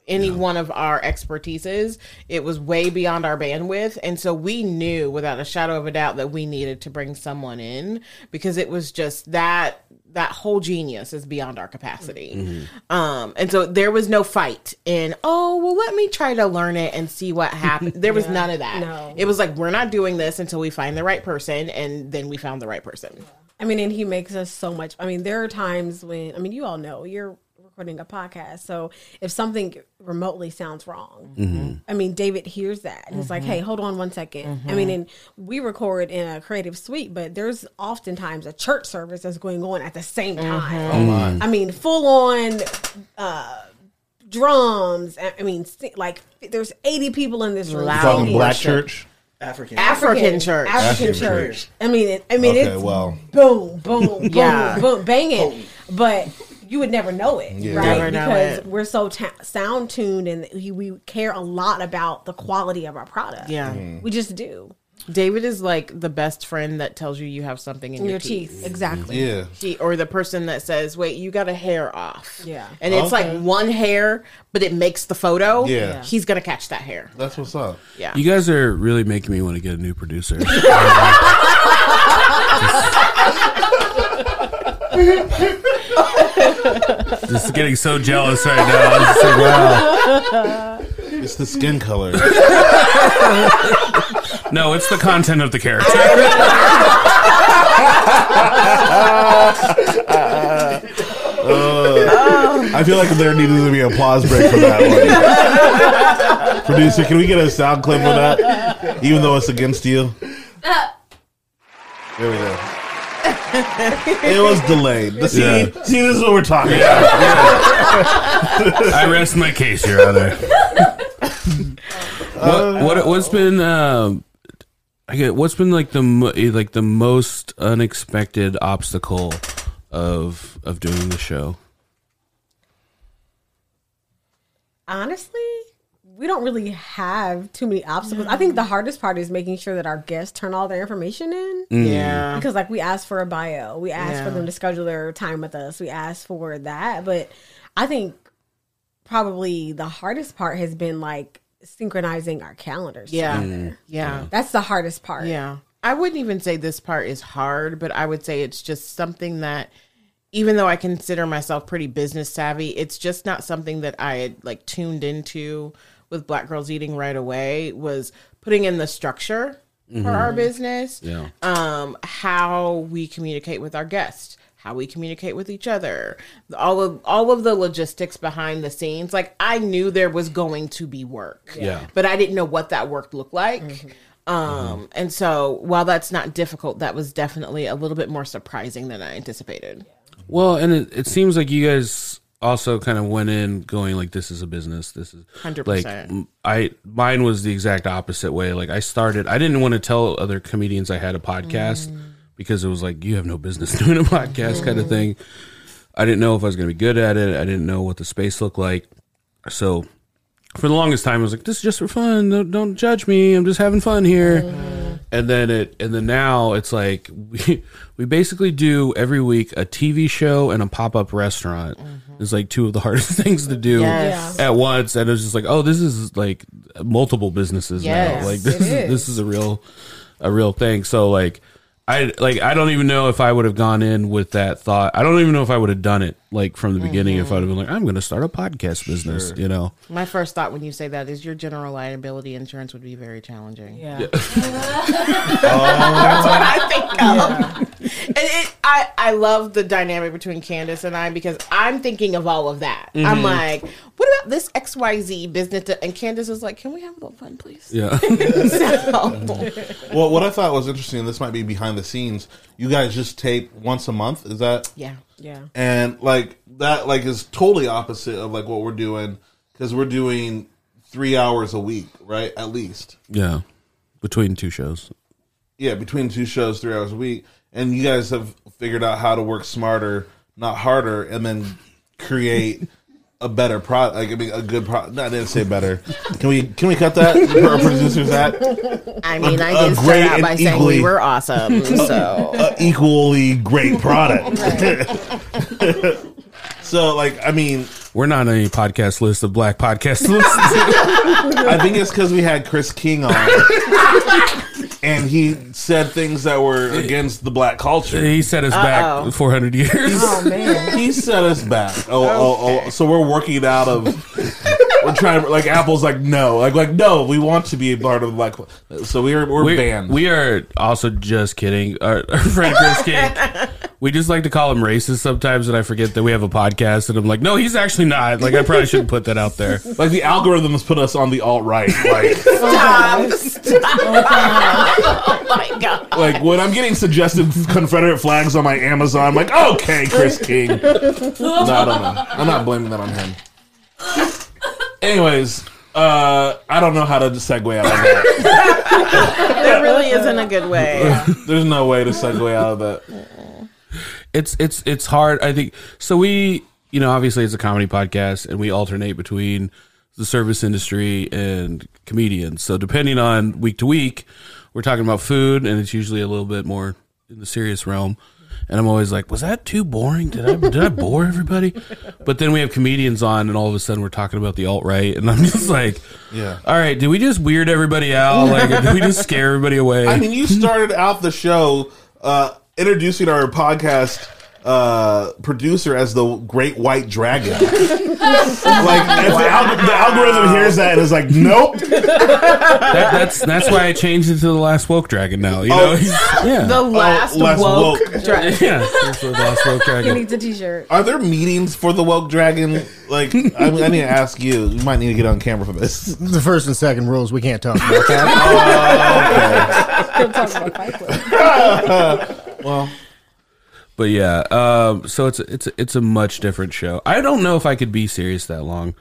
any one of our expertises. It was way beyond our bandwidth. And so we knew without a shadow of a doubt that we needed to bring someone in because it was just that that whole genius is beyond our capacity. Um, and so there was no fight in, oh, well, let me try to learn it and see what happens. There was none of that. No. It was like, we're not doing this until we find the right person. And then we found the right person. I mean, and he makes us so much. I mean, there are times when I mean, you all know you're recording a podcast, so if something remotely sounds wrong, mm-hmm. I mean, David hears that and he's like, mm-hmm. "Hey, hold on one second. I mm-hmm. mean, and we record in a creative suite, but there's oftentimes a church service that's going on at the same time. I mean, full on. uh drums I I mean, like there's 80 people in this room. Loud Talking black church. African. African church. African, African church. church. I mean, it, I mean, Okay, it's well. boom, boom, boom, Yeah. boom, banging. But you would never know it, Yeah. right? Never know because it. we're so ta- sound tuned and we, we care a lot about the quality of our product. Yeah. we just do. David is like the best friend that tells you you have something in In your, your teeth. teeth, exactly. Yeah. He, or the person that says, "Wait, you got a hair off." Yeah. and it's Okay. like one hair, but it makes the photo. Yeah. he's gonna catch that hair. That's what's up. Yeah, You guys are really making me want to get a new producer. Just getting so jealous right now. I'm just like, wow. It's the skin color. No, it's the content of the character. Uh, I feel like there needed to be an applause break for that one. Producer, can we get a sound clip of that? Even though it's against you. Uh. There we go. It was delayed. The- See, Yeah. see, this is what we're talking about. I rest my case, Your Honor. what, what what's been um, I get what's been like the mo- like the most unexpected obstacle of of doing the show? Honestly, we don't really have too many obstacles. I think the hardest part is making sure that our guests turn all their information in. Mm. yeah. because like we asked for a bio we asked for them to schedule their time with us we asked for that but i think probably the hardest part has been like synchronizing our calendars Yeah. Mm. together. Yeah. that's the hardest part Yeah. I wouldn't even say this part is hard, but I would say it's just something that even though I consider myself pretty business savvy, it's just not something that I had like tuned into with Black Girls Eating right away was putting in the structure for our business. Yeah. Um how we communicate with our guests, how we communicate with each other, all of all of the logistics behind the scenes. Like I knew there was going to be work. Yeah. But I didn't know what that work looked like. Um, and so while that's not difficult, that was definitely a little bit more surprising than I anticipated. Well, and it, it seems like you guys also kind of went in going like this is a business. This is 100%. like I mine was the exact opposite way. Like I started I didn't want to tell other comedians I had a podcast mm. because it was like you have no business doing a podcast kind of mm. thing. I didn't know if I was going to be good at it. I didn't know what the space looked like. So for the longest time I was like this is just for fun. Don't, don't judge me. I'm just having fun here. Uh-huh. And then it and then now it's like we we basically do every week a TV show and a pop-up restaurant. Mm-hmm. It's like two of the hardest things to do Yes. at once and it's just like oh this is like multiple businesses Yes, now. Like this it is, is. this is a real a real thing. So like I like I don't even know if I would have gone in with that thought. I don't even know if I would have done it like from the beginning if I'd have been like I'm going to start a podcast business, you know. My first thought when you say that is your general liability insurance would be very challenging. yeah, That's what I think of. And it, I, I love the dynamic between Candace and I because I'm thinking of all of that. I'm mm-hmm. like, what about this XYZ business? to- and Candace is like, can we have a little fun, please? Yeah. So, Well, what I thought was interesting, this might be behind the scenes. You guys just tape once a month, is that? yeah. yeah. And like that, like is totally opposite of like what we're doing because we're doing three hours a week, right? At least, yeah. Between two shows. yeah, between two shows, three hours a week. And you guys have figured out how to work smarter, not harder, and then create a better product. Like I mean, a good product. No, I didn't say better. Can we can we cut that? Our producers at I mean, I a did start out by saying equally- we were awesome. So a equally great product. so like I mean, We're not on any podcast list of black podcast lists. I think it's because we had Chris King on. And he said things that were against the black culture. he set us Uh-oh. back 400 years. Oh man. He set us back. Oh, oh, oh. So we're working out of. We're trying to like Apple's like no, like like no. We want to be a part of the black. So we're we're we, banned. we are also just kidding. Our, our friend Chris King, we just like to call him racist sometimes, and I forget that we have a podcast, and I'm like, no, he's actually not. Like, I probably shouldn't put that out there. like the algorithms put us on the alt right. Like stop, stop. oh my god. like when I'm getting suggested Confederate flags on my Amazon, I'm like okay, Chris King. No, I don't know. I'm not blaming that on him. Anyways, uh, I don't know how to segue out of that. There really isn't a good way. There's no way to segue out of that. It's it's it's hard. I think so. We you know obviously it's a comedy podcast, and we alternate between the service industry and comedians. So depending on week to week, we're talking about food, and it's usually a little bit more in the serious realm. And I'm always like, was that too boring? Did I did I bore everybody? But then we have comedians on, and all of a sudden we're talking about the alt right, and I'm just like, Yeah. all right, did we just weird everybody out? Like, did we just scare everybody away? I mean, you started out the show uh, introducing our podcast uh, producer as the Great White Dragon. like, if the, alg- the algorithm hears that and is like, nope. That, that's that's why I changed it to the last woke dragon now. You know, Oh. He's- yeah, The last, less woke, woke. dra- yeah, that's the last woke He dragon. needs a t-shirt. Are there meetings for the woke dragon? Like, I, I need to ask you. You might need to get on camera for this. The first and second rules, we can't talk about that. He'll talk about Fight Club. Well, But yeah, um, so it's it's it's a much different show. I don't know if I could be serious that long,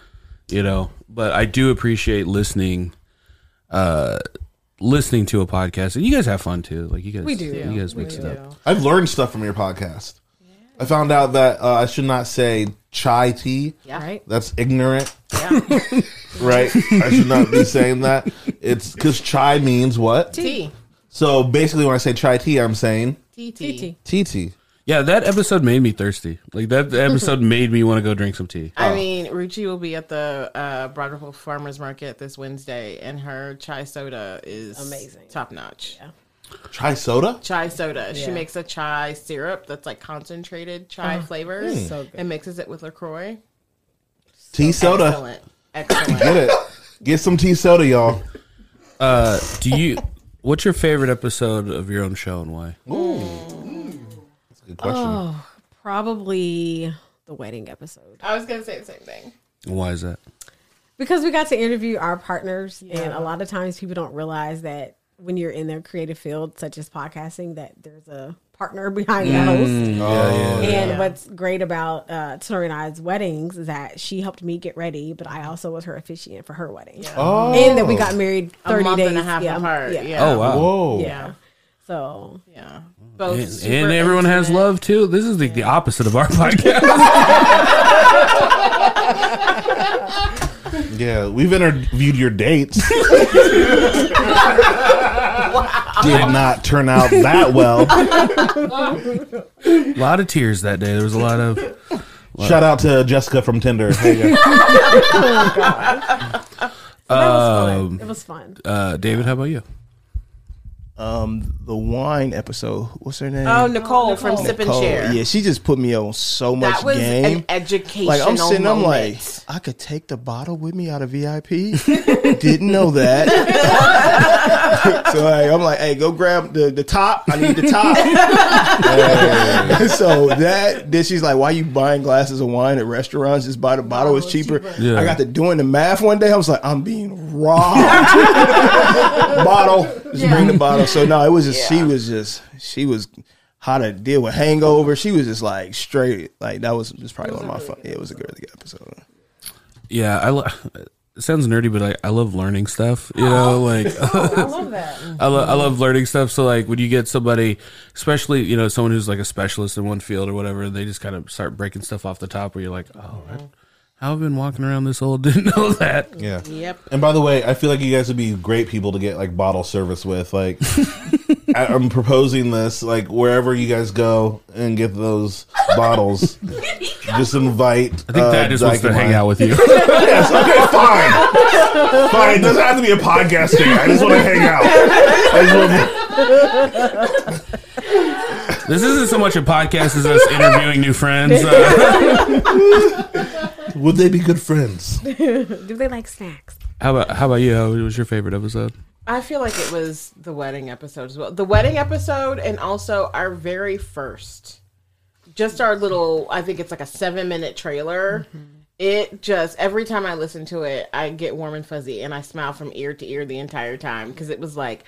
you know, but I do appreciate listening, uh, listening to a podcast, and you guys have fun too. Like you guys, We do. You guys We mix it do. up. I've learned stuff from your podcast. I found out that uh, I should not say chai tea. Yeah. Right? That's ignorant. Yeah. right? I should not be saying that. It's because chai means what? Tea. So basically, when I say chai tea, I'm saying T. TT. tea tea. Yeah, that episode made me thirsty. Like that episode made me want to go drink some tea. I mean, Ruchi will be at the uh, Broadway Farmers Market this Wednesday, and her chai soda is Amazing. top notch. Chai soda? Chai soda. She makes a chai syrup that's like concentrated chai flavors So good. and mixes it with Lacroix. Tea soda. Excellent. Excellent. Get it. Get some tea soda, y'all. Uh, do you? What's your favorite episode of your own show and why? Ooh. That's a good question. Oh, Probably the wedding episode. I was gonna say the same thing. Why is that? Because we got to interview our partners, and a lot of times people don't realize that when you're in their creative field, such as podcasting, that there's a partner behind the host. And what's great about uh, Tori and I's weddings is that she helped me get ready, but I also was her officiant for her wedding. Oh. And that we got married A 30 month days and a half yeah, apart. Yeah. Yeah. Oh wow! Whoa. Yeah. So Yeah. Both And, and everyone has love too. This is the, the opposite of our podcast. Yeah, we've interviewed your dates. Did not turn out that well. a lot of tears that day. There was a lot of. Shout out to Jessica from Tinder. Hey, guys. that was Um, fun. It was fun. Uh, David, how about you? Um, the wine episode. What's her name? Oh, Nicole, from Sip and Nicole. Share. Yeah, she just put me on so much that was game. an educational like I'm sitting, I'm like. I could take the bottle with me out of VIP. Didn't know that. so like, I'm like, hey, go grab the the top. I need the top. so that then she's like, why you buying glasses of wine at restaurants? Just buy the bottle. It's cheaper. Yeah. I got to doing the math one day. I was like, I'm being robbed. bottle. Just bring the bottle. So no, it was just she was just she was how to deal with hangover. She was just like straight. Like that was just probably one of my fun. Yeah, it was a good, good episode. Yeah, I. Lo- it sounds nerdy, but I, I love learning stuff. You know, like I love that. I, lo- I love learning stuff. So like when you get somebody, especially you know someone who's like a specialist in one field or whatever, they just kind of start breaking stuff off the top where you're like, oh, that, How I've been walking around this old didn't know that. Yeah. Yep. And by the way, I feel like you guys would be great people to get like bottle service with. Like, I, I'm proposing this. Like, wherever you guys go and get those bottles, just invite. I think that just wants to hang out with you. Yes. Okay. Fine. Fine. It doesn't have to be a podcast thing. I just want to hang out. I just want to, this isn't so much a podcast as us interviewing new friends. Uh, would they be good friends? Do they like snacks? how about how about you? How was your favorite episode? I feel like it was the wedding episode as well. The wedding episode and also our very first. Just our little I think it's like a 7 minute trailer. Mm-hmm. It just every time I listen to it, I get warm and fuzzy and I smile from ear to ear the entire time because it was like,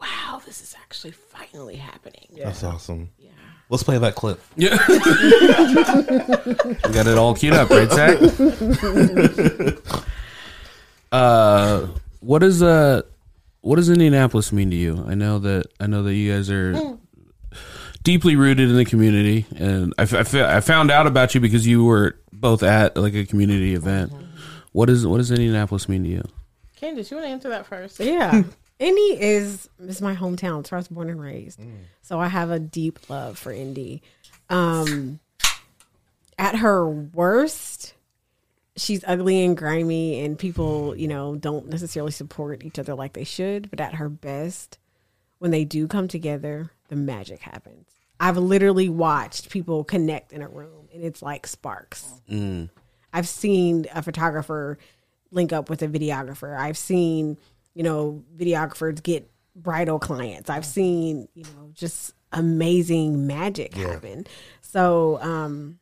wow, this is actually finally happening. That's awesome. Yeah. Let's play that clip. Yeah, we got it all queued up, right, Zach? uh, what is uh, what does Indianapolis mean to you? I know that I know that you guys are deeply rooted in the community, and I, f- I, f- I found out about you because you were both at like a community event. What is what does Indianapolis mean to you? Candace, you want to answer that first? Yeah. Indy is is my hometown. It's where I was born and raised. So I have a deep love for Indy. Um at her worst, she's ugly and grimy and people, you know, don't necessarily support each other like they should, but at her best, when they do come together, the magic happens. I've literally watched people connect in a room and it's like sparks. I've seen a photographer link up with a videographer. I've seen, you know, videographers get bridal clients. I've seen, you know, just amazing magic happen. So, um,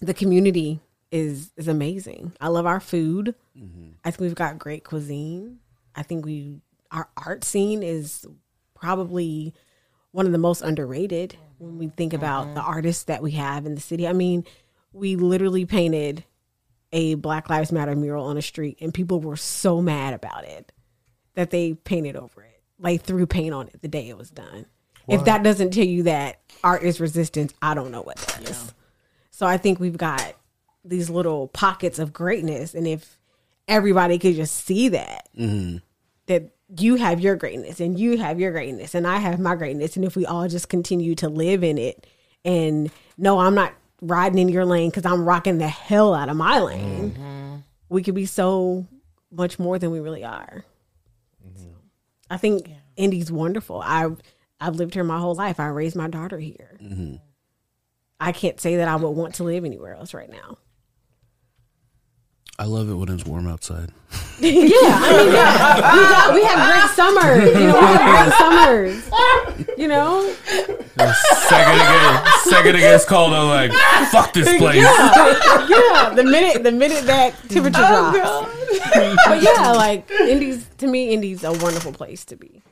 the community is is amazing. I love our food. I think we've got great cuisine. I think we our art scene is probably one of the most underrated when we think about the artists that we have in the city. I mean, we literally painted a Black Lives Matter mural on a street and people were so mad about it that they painted over it. Like threw paint on it the day it was done. If that doesn't tell you that art is resistance, I don't know what does. So I think we've got these little pockets of greatness, and if everybody could just see that, mm-hmm. that you have your greatness and you have your greatness and I have my greatness, and if we all just continue to live in it, and no, I'm not riding in your lane because I'm rocking the hell out of my lane, mm-hmm. we could be so much more than we really are. So, I think Indy's wonderful. I I've lived here my whole life. I raised my daughter here. Mm-hmm. I can't say that I would want to live anywhere else right now. I love it when it's warm outside. yeah, I mean, yeah, we, got, we have great summers. You know, we have great summers. You know, Second again, second against called. I'm like, fuck this place. yeah. The minute the minute that temperature oh, drops. But yeah, like Indy's to me, Indy's a wonderful place to be,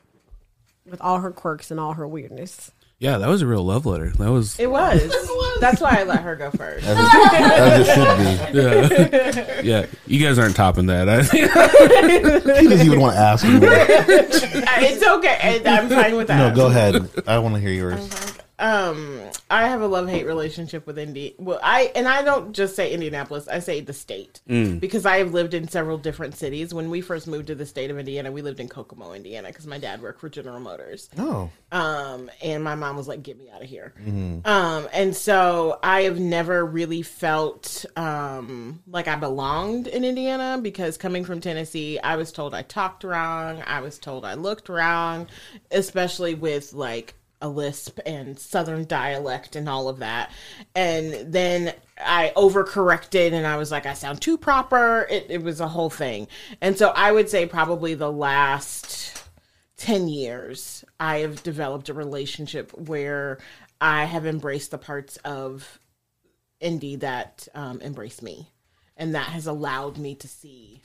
with all her quirks and all her weirdness. Yeah, that was a real love letter. That was It was. That's why I let her go first. As it, as it should be. yeah. yeah. You guys aren't topping that. I think. He doesn't even want to ask me. it's okay. I'm fine with that. No, go ahead. I want to hear yours. Um I have a love hate relationship with Indy. Well, I and I don't just say Indianapolis. I say the state because I have lived in several different cities. When we first moved to the state of Indiana, we lived in Kokomo, Indiana, because my dad worked for General Motors. Oh. Um, and my mom was like, "Get me out of here." Um, and so I have never really felt um like I belonged in Indiana because coming from Tennessee, I was told I talked wrong. I was told I looked wrong, especially with like a lisp and southern dialect and all of that. And then I overcorrected and I was like, I sound too proper. It, it was a whole thing. And so I would say probably the last 10 years, I have developed a relationship where I have embraced the parts of Indy that um, embrace me. And that has allowed me to see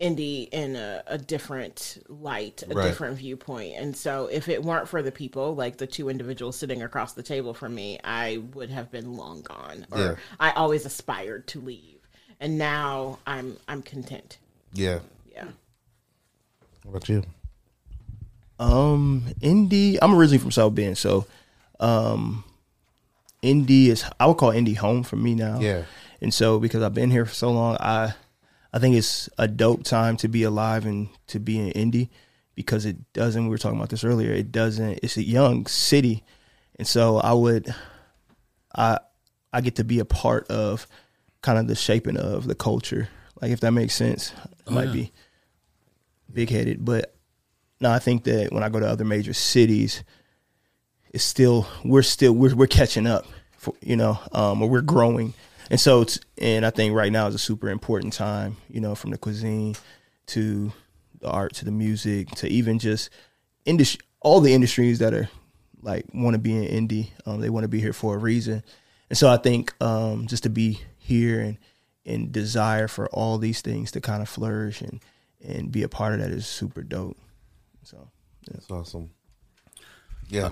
Indy in a, a different light, a Right. different viewpoint. And so if it weren't for the people, like the two individuals sitting across the table from me, I would have been long gone. Or Yeah. I always aspired to leave. And now I'm I'm content. Yeah. Yeah. What about you? Um, Indy. I'm originally from South Bend, so um, Indy is I would call Indy home for me now. Yeah. And so because I've been here for so long, I I think it's a dope time to be alive and to be in Indy because it doesn't we were talking about this earlier, it doesn't it's a young city. And so I would I I get to be a part of kind of the shaping of the culture. Like if that makes sense. It might be big headed, but no, I think that when I go to other major cities, it's still we're still we're we're catching up, for, you know, um, or we're growing, and so it's and I think right now is a super important time, you know, from the cuisine to the art to the music to even just industry, all the industries that are like want to be in Indy, um, they want to be here for a reason, and so I think um, just to be here and and desire for all these things to kind of flourish and and be a part of that is super dope. So That's awesome. Yeah.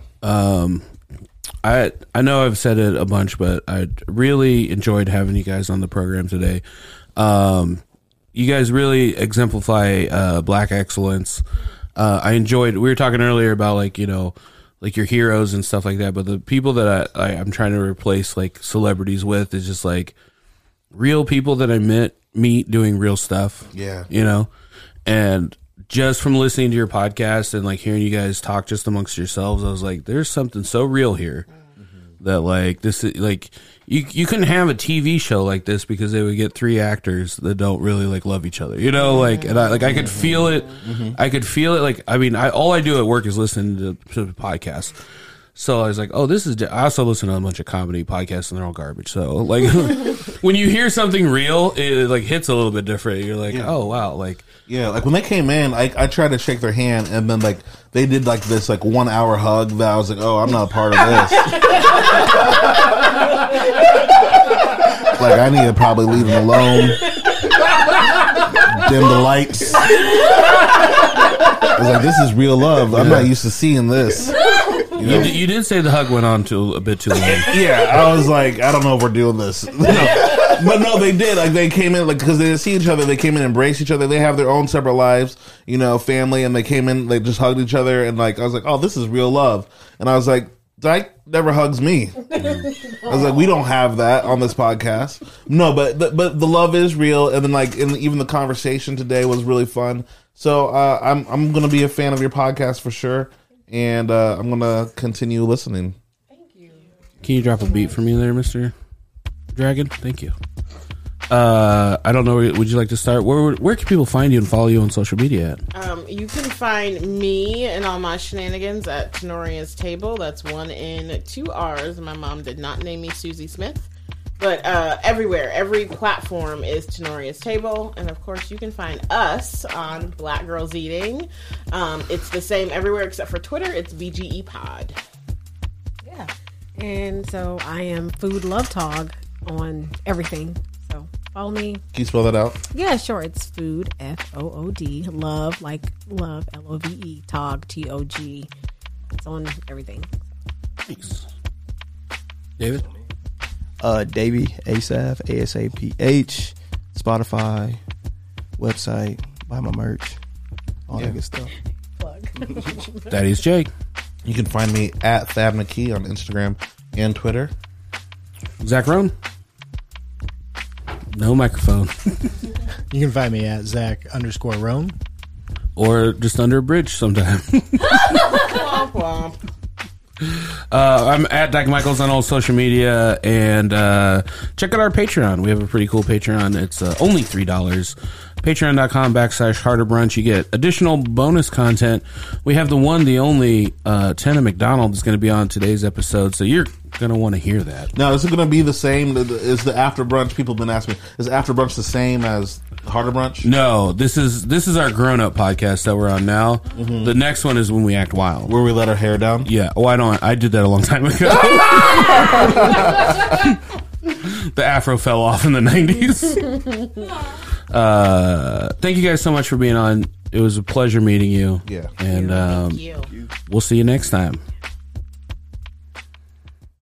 I I know I've said it a bunch, but I really enjoyed having you guys on the program today. Um, you guys really exemplify uh, black excellence. Uh, I enjoyed. We were talking earlier about like you know, like your heroes and stuff like that. But the people that I, I I'm trying to replace like celebrities with is just like real people that I met meet doing real stuff. Yeah. you know, and just from listening to your podcast and like hearing you guys talk just amongst yourselves, I was like, there's something so real here mm-hmm. that like this is like you you couldn't have a TV show like this because they would get three actors that don't really like love each other. You know, like and I like I could mm-hmm. feel it. Mm-hmm. I could feel it. Like I mean, I all I do at work is listen to, to the podcast. So I was like, oh, this is. I also listen to a bunch of comedy podcasts and they're all garbage. So like, when you hear something real, it like hits a little bit different. You're like, oh wow, like Yeah, like when they came in, I, I tried to shake their hand, and then like they did like this like one hour hug. That I was like, oh, I'm not a part of this. like I need to probably leave them alone. Dim the lights. I was like, this is real love. I'm not used to seeing this. You know? you, did- you did say the hug went on to a bit too long. Yeah, I was like, I don't know if we're doing this. No. But no, they did. Like they came in, like because they didn't see each other. They came in, and embraced each other. They have their own separate lives, you know, family, and they came in. They just hugged each other, and like I was like, oh, this is real love. And I was like, Ike never hugs me. I was like, we don't have that on this podcast. No, but the, but the love is real, and then like, and even the conversation today was really fun. So uh, I'm I'm gonna be a fan of your podcast for sure, and uh, I'm gonna continue listening. Thank you. Can you drop a beat for me there, Mister Dragon? Thank you. Uh, I don't know. Would you like to start? Where where can people find you and follow you on social media? At? Um, you can find me and all my shenanigans at Tenoria's Table. That's one in two R's. My mom did not name me Susie Smith. But uh, everywhere, every platform is Tenoria's Table. And of course, you can find us on Black Girls Eating. Um, it's the same everywhere except for Twitter. It's BGE Pod. Yeah. And so I am Food Love Tog on everything. So follow me. Can you spell that out? Yeah, sure. It's food F O O D. Love like love L O V E. Tog T O G. It's on everything. Thanks, David. uh Davey Asaph, A S A P H, Spotify, website, buy my merch, all that good stuff. Daddy's Jake. You can find me at Thab McKee on Instagram and Twitter. Zach Roan. No microphone. You can find me at Zach underscore Rome. or just under a bridge sometime. Womp womp. Uh, I'm at Dak Michaels on all social media, and uh, check out our Patreon. We have a pretty cool Patreon. It's uh, only three dollars. Patreon.com backslash Heart of Brunch. You get additional bonus content. We have the one, the only uh, McDonald is going to be on today's episode, so you're going to want to hear that. Now, is it going to be the same? Is the after brunch? People have been asking me. Is after brunch the same as Heart of Brunch? No, this is this is our grown up podcast that we're on now. The next one is when we act wild. Where we let our hair down? Yeah. Oh, I don't. I did that a long time ago. the afro fell off in the nineties. uh, thank you guys so much for being on. It was a pleasure meeting you. Yeah. And um, You. we'll see you next time.